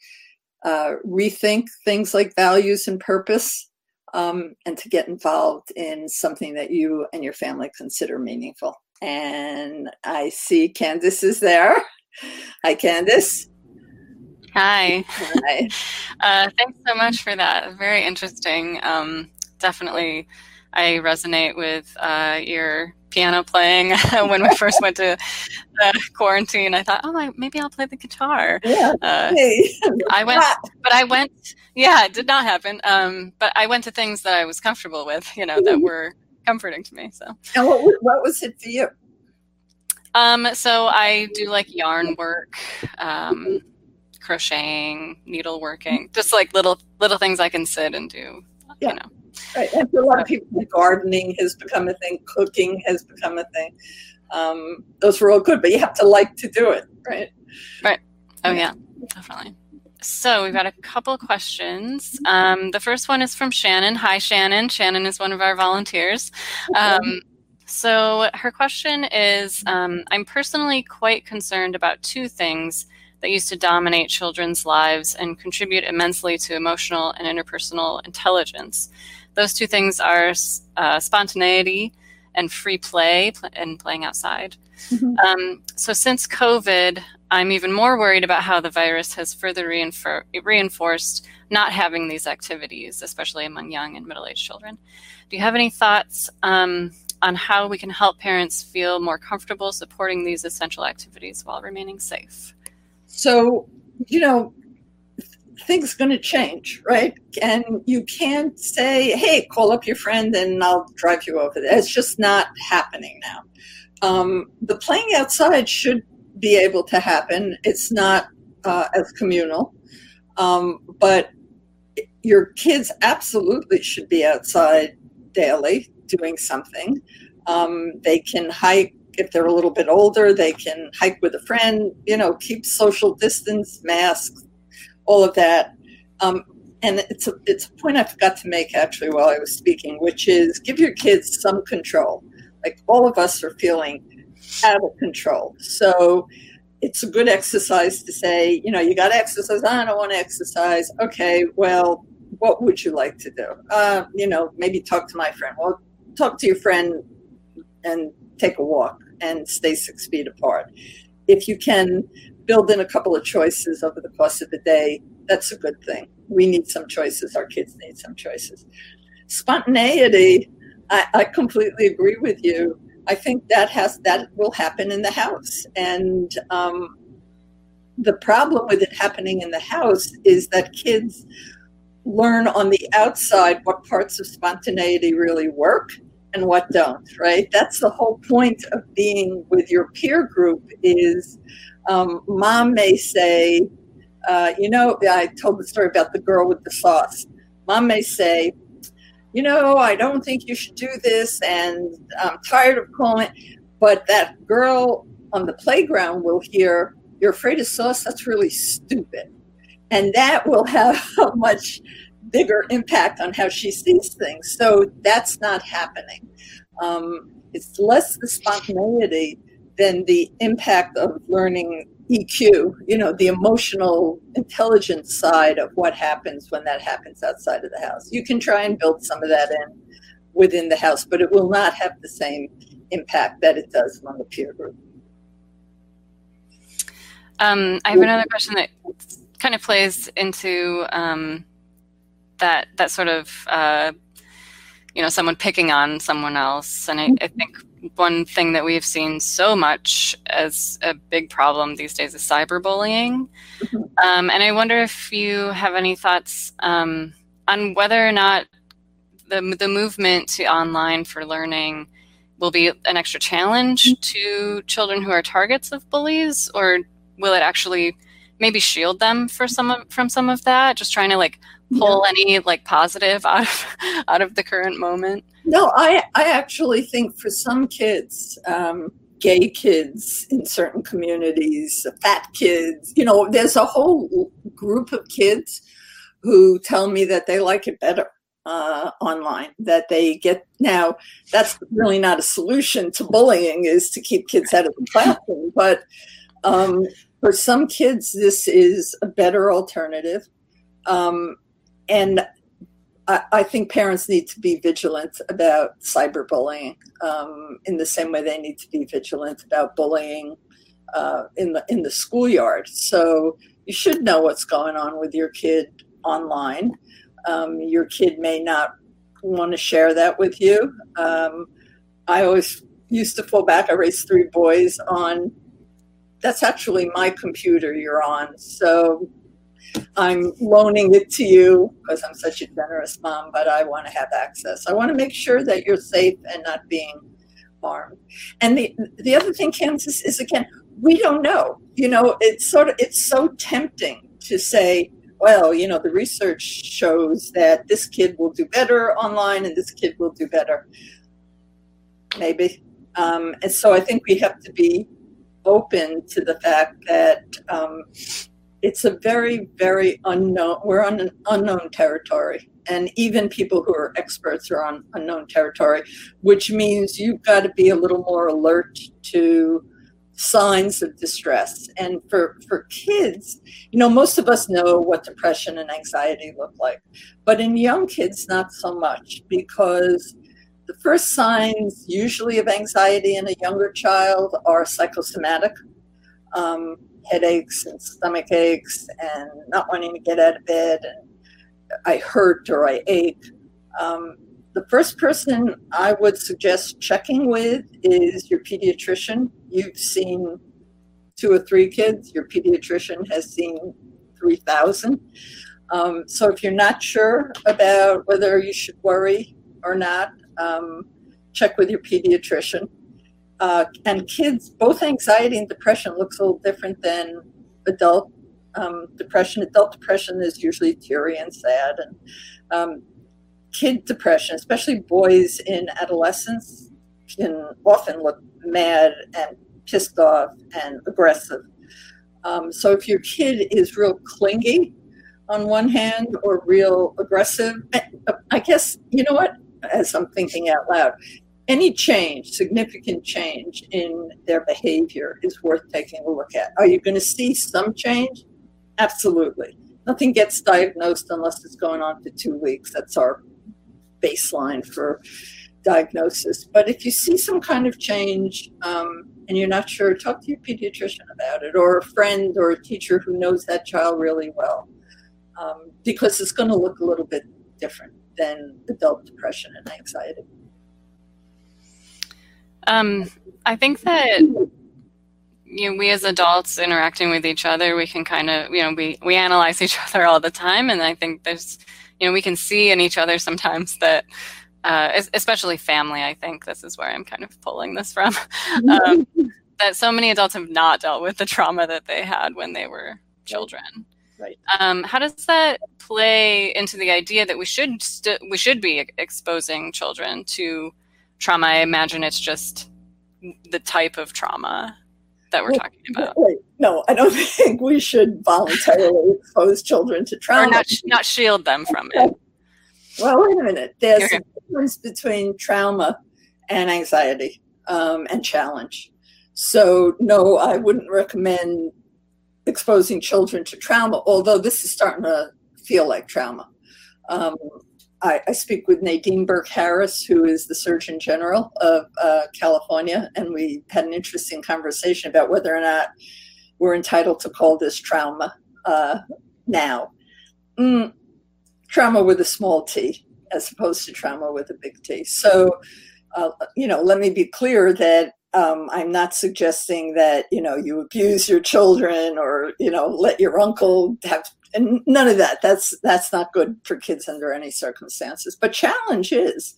uh, rethink things like values and purpose um, and to get involved in something that you and your family consider meaningful. And I see Candace is there. Hi, Candace. Hi. Hi. Uh, thanks so much for that. Very interesting. Um, definitely, I resonate with uh, your piano playing when we first went to quarantine. I thought, oh, maybe I'll play the guitar. Yeah. Uh, hey. I went, but I went. Yeah, it did not happen. Um, but I went to things that I was comfortable with. You know, that mm-hmm. were comforting to me. So. And what what was it for you? Um, so I do like yarn work, um, crocheting, needleworking, just like little little things I can sit and do. Yeah. You know. Right. And for a lot of people, gardening has become a thing, cooking has become a thing. Um, those are all good, but you have to like to do it, right? Right. Oh, yeah, definitely. So we've got a couple questions. Um, the first one is from Shannon. Hi, Shannon. Shannon is one of our volunteers. Um, so her question is um, I'm personally quite concerned about two things that used to dominate children's lives and contribute immensely to emotional and interpersonal intelligence. Those two things are uh, spontaneity and free play and playing outside. Mm-hmm. Um, so, since COVID, I'm even more worried about how the virus has further reinfor- reinforced not having these activities, especially among young and middle aged children. Do you have any thoughts um, on how we can help parents feel more comfortable supporting these essential activities while remaining safe? So, you know, things going to change, right? And you can't say, hey, call up your friend and I'll drive you over there. It's just not happening now. Um, the playing outside should be able to happen. It's not uh, as communal, um, but your kids absolutely should be outside daily doing something. Um, they can hike if they're a little bit older. They can hike with a friend. You know, keep social distance, masks, all of that. Um, and it's a, it's a point I forgot to make actually while I was speaking, which is give your kids some control. Like all of us are feeling out of control. So it's a good exercise to say, you know, you got to exercise. I don't want to exercise. Okay, well, what would you like to do? Uh, you know, maybe talk to my friend. Well, talk to your friend and take a walk and stay six feet apart. If you can build in a couple of choices over the course of the day, that's a good thing. We need some choices. Our kids need some choices. Spontaneity, I, I completely agree with you. I think that has that will happen in the house, and um, the problem with it happening in the house is that kids learn on the outside what parts of spontaneity really work and what don't right that's the whole point of being with your peer group is um, mom may say, uh, you know, I told the story about the girl with the sauce. Mom may say, you know, I don't think you should do this, and I'm tired of calling. But that girl on the playground will hear, You're afraid of sauce? That's really stupid. And that will have a much bigger impact on how she sees things. So that's not happening. Um, it's less the spontaneity than the impact of learning EQ, you know, the emotional intelligence side of what happens when that happens outside of the house. You can try and build some of that in within the house, but it will not have the same impact that it does among the peer group. Um, I have another question that kind of plays into um, that that sort of uh, you know someone picking on someone else, and I, I think one thing that we've seen so much as a big problem these days is cyberbullying. Mm-hmm. Um, and I wonder if you have any thoughts um, on whether or not the, the movement to online for learning will be an extra challenge mm-hmm. to children who are targets of bullies, or will it actually maybe shield them for some of, from some of that? Just trying to like pull yeah. any like positive out of out of the current moment. No, I, I actually think for some kids, um, gay kids in certain communities, fat kids, you know, there's a whole group of kids who tell me that they like it better. uh, online that they get now that's really not a solution to bullying is to keep kids out of the classroom but um, for some kids this is a better alternative um, and I, think parents need to be vigilant about cyberbullying um, in the same way they need to be vigilant about bullying uh, in the in the schoolyard so you should know what's going on with your kid online um, your kid may not want to share that with you. Um, I always used to fall back. I raised three boys on. That's actually my computer you're on. So I'm loaning it to you because I'm such a generous mom, but I want to have access. I want to make sure that you're safe and not being harmed. And the the other thing, Candace, is again, we don't know. You know, it's sort of it's so tempting to say, well, you know, the research shows that this kid will do better online and this kid will do better. Maybe. Um, and so I think we have to be open to the fact that um, it's a very, very unknown, we're on an unknown territory. And even people who are experts are on unknown territory, which means you've got to be a little more alert to signs of distress. And for, for kids, you know, most of us know what depression and anxiety look like. But in young kids, not so much because the first signs, usually of anxiety in a younger child, are psychosomatic um, headaches and stomach aches and not wanting to get out of bed and I hurt or I ache. Um, the first person I would suggest checking with is your pediatrician. You've seen two or three kids, your pediatrician has seen 3,000. Um, so if you're not sure about whether you should worry or not, um, check with your pediatrician. Uh, and kids, both anxiety and depression looks a little different than adult um, depression. Adult depression is usually teary and sad, and um, kid depression, especially boys in adolescence, can often look mad and pissed off and aggressive. Um, so if your kid is real clingy on one hand or real aggressive, I guess, you know what, as I'm thinking out loud, any change, significant change in their behavior is worth taking a look at. Are you going to see some change? Absolutely. Nothing gets diagnosed unless it's going on for two weeks. That's our baseline for diagnosis. But if you see some kind of change um, and you're not sure, talk to your pediatrician about it or a friend or a teacher who knows that child really well um, because it's going to look a little bit different than adult depression and anxiety. Um, I think that you know, we as adults interacting with each other, we can kind of, you know, we, we analyze each other all the time. And I think there's, you know, we can see in each other sometimes that, uh, especially family, I think this is where I'm kind of pulling this from, um, that so many adults have not dealt with the trauma that they had when they were children. Right. Um, how does that play into the idea that we should st- we should be exposing children to trauma? I imagine it's just the type of trauma that we're talking about. No, I don't think we should voluntarily expose children to trauma. Or not, not shield them from it. Well, wait a minute. There's okay. a difference between trauma and anxiety um, and challenge. So, no, I wouldn't recommend exposing children to trauma, although this is starting to feel like trauma. Um, I, I, speak with Nadine Burke Harris, who is the Surgeon General of uh, California, and we had an interesting conversation about whether or not we're entitled to call this trauma uh, now. Mm, trauma with a small t, as opposed to trauma with a big T. So, uh, you know, let me be clear that um, I'm not suggesting that you know you abuse your children or you know let your uncle have and none of that. That's that's not good for kids under any circumstances. But challenge is.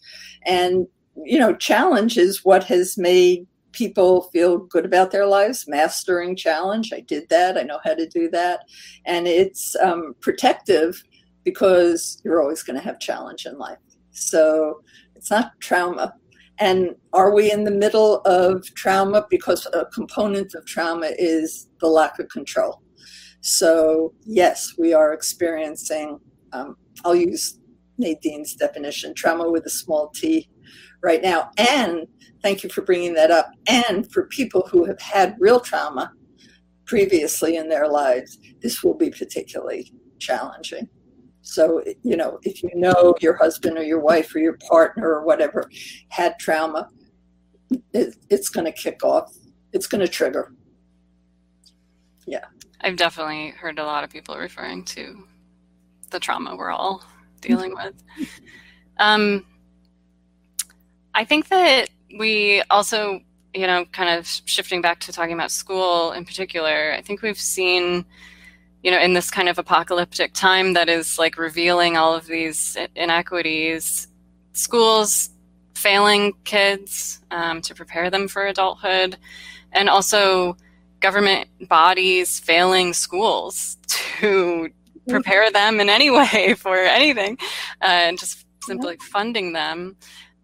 And you know challenge is what has made people feel good about their lives. Mastering challenge. I did that. I know how to do that. And it's um, protective because you're always going to have challenge in life. So it's not trauma. And are we in the middle of trauma? Because a component of trauma is the lack of control so, yes, we are experiencing, um, I'll use Nadine's definition, trauma with a small t right now. And thank you for bringing that up. And for people who have had real trauma previously in their lives, this will be particularly challenging. So, you know, if you know your husband or your wife or your partner or whatever had trauma, it, it's going to kick off, it's going to trigger. Yeah. I've definitely heard a lot of people referring to the trauma we're all dealing with. Um, I think that we also, you know, kind of shifting back to talking about school in particular, I think we've seen, you know, in this kind of apocalyptic time that is like revealing all of these inequities, schools failing kids um, to prepare them for adulthood, and also government bodies failing schools to prepare them in any way for anything uh, and just simply funding them.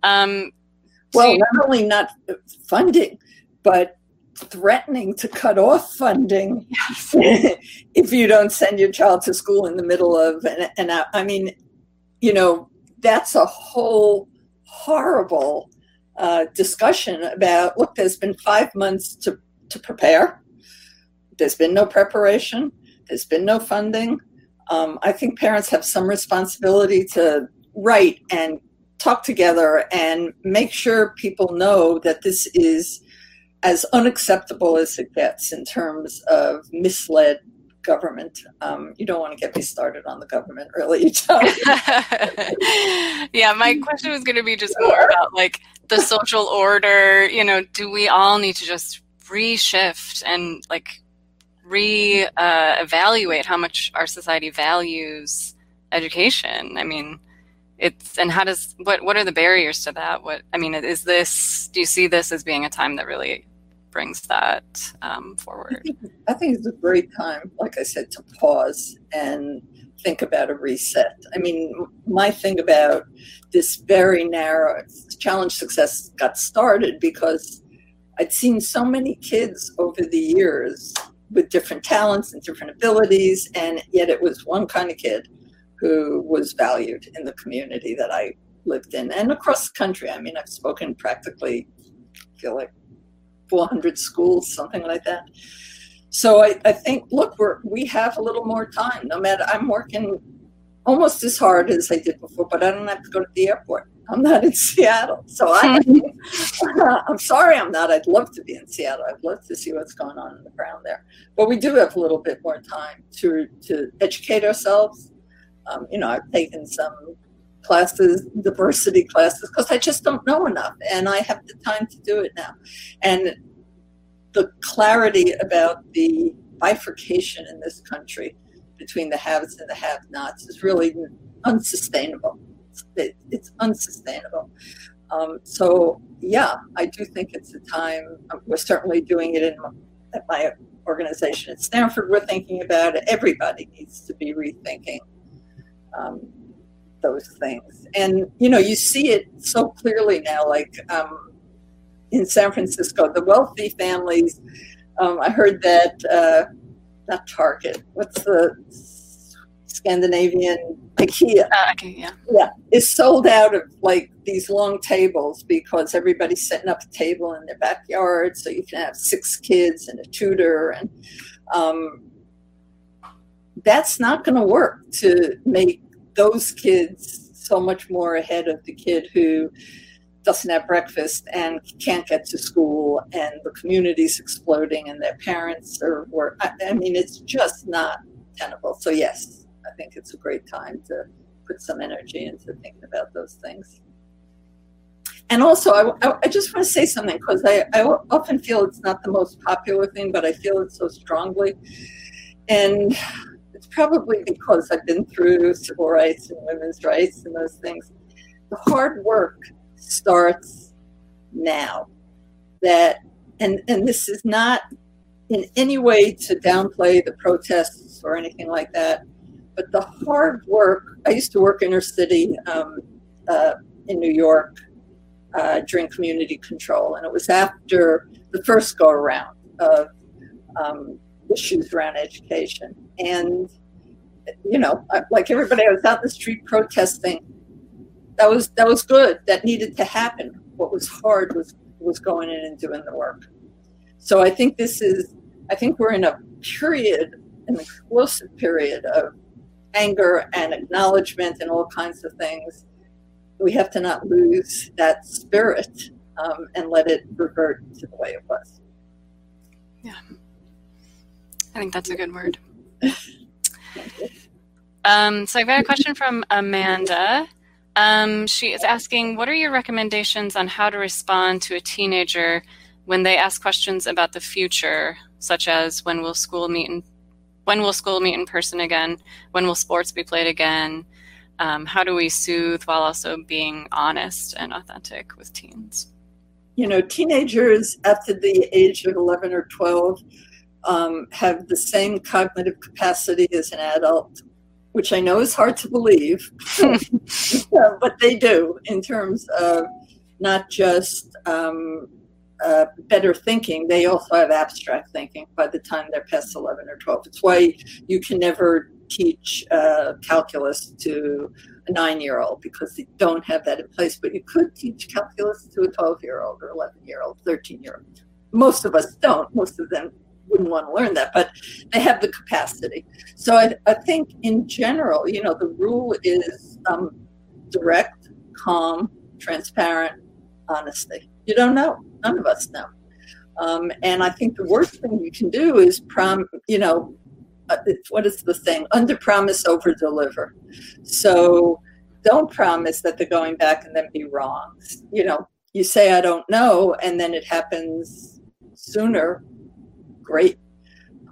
Um, well, so not only not funding, but threatening to cut off funding yes. if you don't send your child to school in the middle of and, and I, I mean you know that's a whole horrible uh, discussion about look there's been five months to, to prepare there's been no preparation there's been no funding um, I think parents have some responsibility to write and talk together and make sure people know that this is as unacceptable as it gets in terms of misled government. Um, you don't want to get me started on the government, really. yeah, my question was going to be just more about like the social order. You know, do we all need to just reshift and like re uh, how much our society values education. I mean, it's and how does what what are the barriers to that? What I mean is this? Do you see this as being a time that really brings that um, forward? I think, I think it's a great time, like I said, to pause and think about a reset. I mean, my thing about this very narrow challenge success got started because I'd seen so many kids over the years with different talents and different abilities, and yet it was one kind of kid who was valued in the community that I lived in and across the country. I mean, I've spoken practically, I feel like 400 schools, something like that. So I, I think, look, we're, we have a little more time. No matter, I'm working almost as hard as I did before, but I don't have to go to the airport. I'm not in Seattle. So I, I'm sorry I'm not. I'd love to be in Seattle. I'd love to see what's going on in the ground there. But we do have a little bit more time to, to educate ourselves. Um, you know, I've taken some classes, diversity classes, because I just don't know enough. And I have the time to do it now. And the clarity about the bifurcation in this country between the haves and the have nots is really unsustainable it, it's unsustainable. Um, so yeah, I do think it's a time. Um, we're certainly doing it in at my organization at Stanford. We're thinking about it. Everybody needs to be rethinking um, those things, and you know, you see it so clearly now. Like um, in San Francisco, the wealthy families. Um, I heard that uh, not Target. What's the Scandinavian IKEA. Uh, okay, yeah. Yeah, is sold out of like these long tables because everybody's setting up a table in their backyard, so you can have six kids and a tutor, and um, that's not going to work to make those kids so much more ahead of the kid who doesn't have breakfast and can't get to school and the community's exploding and their parents are work I mean it's just not tenable so yes I think it's a great time to put some energy into thinking about those things. And also, I, I just want to say something because I, I often feel it's not the most popular thing, but I feel it so strongly. And it's probably because I've been through civil rights and women's rights and those things. The hard work starts now. That and and this is not in any way to downplay the protests or anything like that. But the hard work, I used to work inner city um, uh, in New York uh, during community control, and it was after the first go around of um, issues around education. And, you know, like everybody, I was out in the street protesting that was that was good. That needed to happen. What was hard was was going in and doing the work. So I think this is I think we're in a period, an explosive period of anger and acknowledgement and all kinds of things. We have to not lose that spirit um, and let it revert to the way it was. Yeah. I think that's a good word. um, so I've got a question from Amanda. Um, she is asking, what are your recommendations on how to respond to a teenager when they ask questions about the future, such as when will school meet in when will school meet in person again? When will sports be played again? Um, how do we soothe while also being honest and authentic with teens? You know, teenagers after the age of 11 or 12 um, have the same cognitive capacity as an adult, which I know is hard to believe, but they do in terms of not just um, uh, better thinking, they also have abstract thinking by the time they're past 11 or 12. It's why you can never teach uh, calculus to a nine year old because they don't have that in place. But you could teach calculus to a 12 year old or 11 year old, 13 year old. Most of us don't. Most of them wouldn't want to learn that, but they have the capacity. So I, I think in general, you know, the rule is um, direct, calm, transparent, honesty. You don't know. None of us know. Um, and I think the worst thing you can do is prom, you know, uh, what is the thing? Under promise, over deliver. So don't promise that they're going back and then be wrong. You know, you say, I don't know, and then it happens sooner. Great.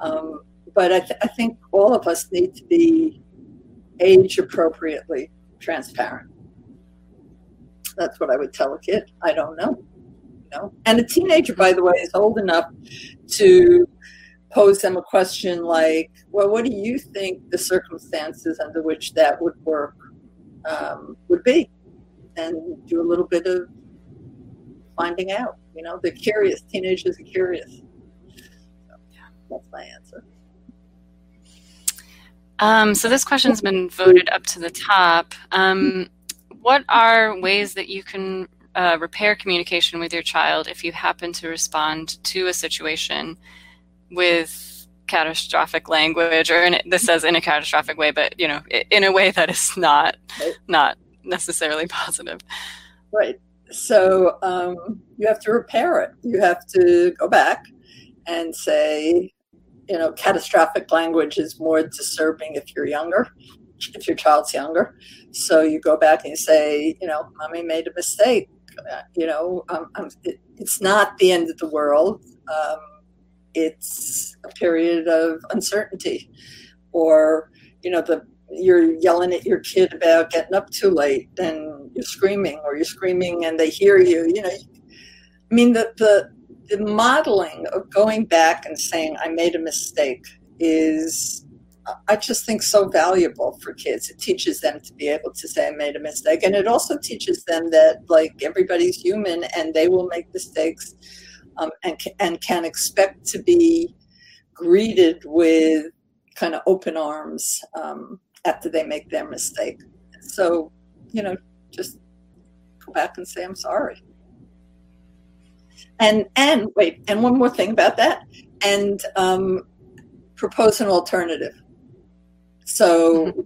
Um, but I, th- I think all of us need to be age appropriately transparent. That's what I would tell a kid. I don't know know. And a teenager, by the way, is old enough to pose them a question like, "Well, what do you think the circumstances under which that would work um, would be?" And do a little bit of finding out. You know, they're curious. Teenagers are curious. So, that's my answer. Um, so this question's been voted up to the top. Um, what are ways that you can uh, repair communication with your child if you happen to respond to a situation with catastrophic language or in, this says in a catastrophic way but you know in a way that is not right. not necessarily positive. Right. So um, you have to repair it. You have to go back and say you know catastrophic language is more disturbing if you're younger if your child's younger. So you go back and you say you know mommy made a mistake you know, um, um, it, it's not the end of the world. Um, it's a period of uncertainty, or you know, the you're yelling at your kid about getting up too late, and you're screaming, or you're screaming and they hear you. You know, I mean, the the the modeling of going back and saying I made a mistake is I just think so valuable for kids. It teaches them to be able to say I made a mistake, and it also teaches them that like everybody's human and they will make mistakes, um, and and can expect to be greeted with kind of open arms um, after they make their mistake. So, you know, just go back and say I'm sorry. And and wait, and one more thing about that, and um, propose an alternative so, mm-hmm.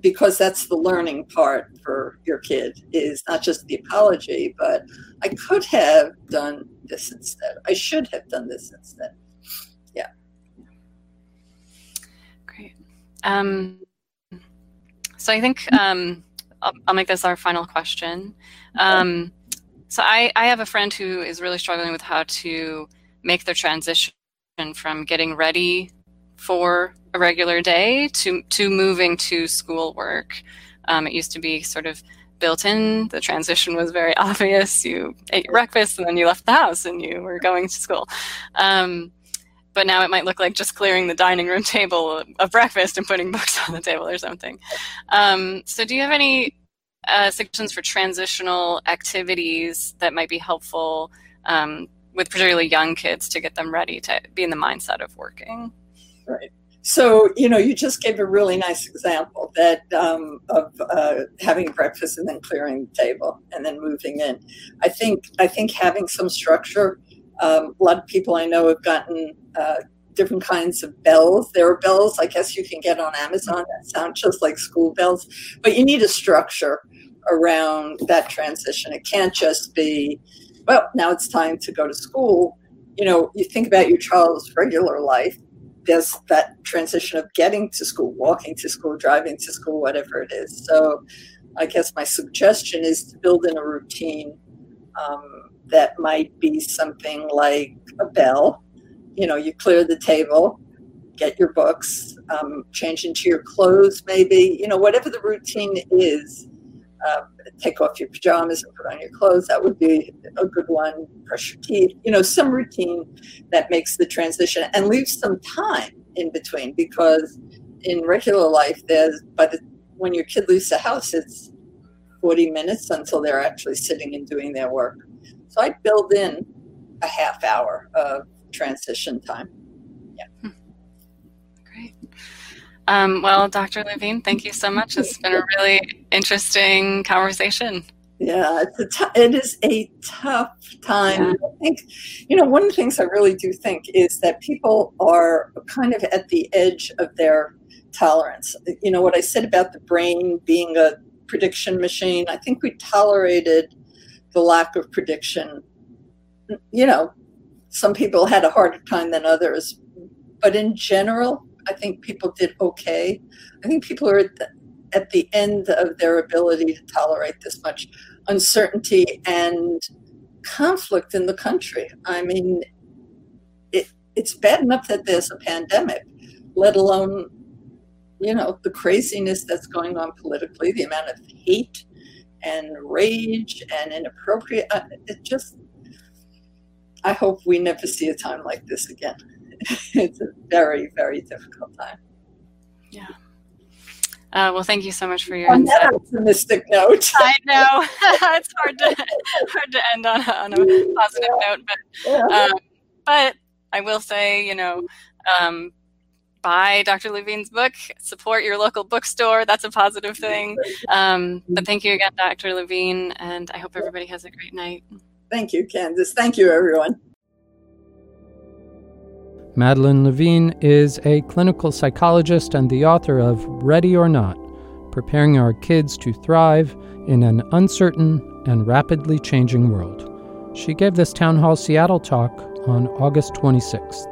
because that's the learning part for your kid is not just the apology, but I could have done this instead. I should have done this instead. Yeah. Great. Um, so I think um, I'll, I'll, make this our final question. Um, so I, I have a friend who is really struggling with how to make the transition from getting ready for a regular day to to moving to schoolwork. Um, it used to be sort of built in. The transition was very obvious. You ate your breakfast and then you left the house and you were going to school. Um, but now it might look like just clearing the dining room table of breakfast and putting books on the table or something. Um, so, do you have any uh, suggestions for transitional activities that might be helpful um, with particularly young kids to get them ready to be in the mindset of working? Right. So, you know, you just gave a really nice example that um, of uh, having breakfast and then clearing the table and then moving in. I think I think having some structure. Um, a lot of people I know have gotten uh, different kinds of bells. There are bells I guess you can get on Amazon that sound just like school bells, but you need a structure around that transition. It can't just be, well, now it's time to go to school. You know, you think about your child's regular life there's that transition of getting to school, walking to school, driving to school, whatever it is. So I guess my suggestion is to build in a routine um, that might be something like a bell. You know, you clear the table, get your books, um, change into your clothes, maybe, you know, whatever the routine is. Uh, take off your pajamas and put on your clothes. That would be a good one. Brush your teeth. You know, some routine that makes the transition and leaves some time in between because in regular life, there's by the when your kid leaves the house, it's 40 minutes until they're actually sitting and doing their work. So I build in a half hour of transition time. Yeah. Um, well, Dr. Levine, thank you so much. It's been a really interesting conversation. Yeah, it's a t- it is a tough time. Yeah. I think, you know, one of the things I really do think is that people are kind of at the edge of their tolerance. You know, what I said about the brain being a prediction machine, I think we tolerated the lack of prediction. You know, some people had a harder time than others, but in general, I think people did okay. I think people are at the, at the end of their ability to tolerate this much uncertainty and conflict in the country. I mean, it, it's bad enough that there's a pandemic, let alone, you know, the craziness that's going on politically, the amount of hate and rage and inappropriate. Uh, it just, I hope we never see a time like this again. it's a very, very difficult time. Yeah. Uh, well, thank you so much for your on that optimistic note. I know it's hard to hard to end on a, on a positive yeah. note, but yeah. um, but I will say, you know, um, buy Dr. Levine's book, support your local bookstore. That's a positive thing. Um, but thank you again, Dr. Levine, and I hope everybody has a great night. Thank you, Candace. Thank you, everyone. Madeline Levine is a clinical psychologist and the author of Ready or Not Preparing Our Kids to Thrive in an Uncertain and Rapidly Changing World. She gave this Town Hall Seattle talk on August 26th.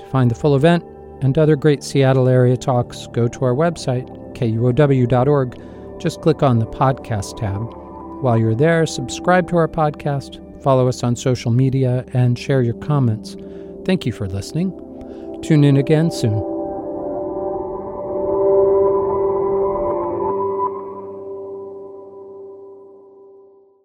To find the full event and other great Seattle area talks, go to our website, kuow.org. Just click on the podcast tab. While you're there, subscribe to our podcast, follow us on social media, and share your comments. Thank you for listening. Tune in again soon.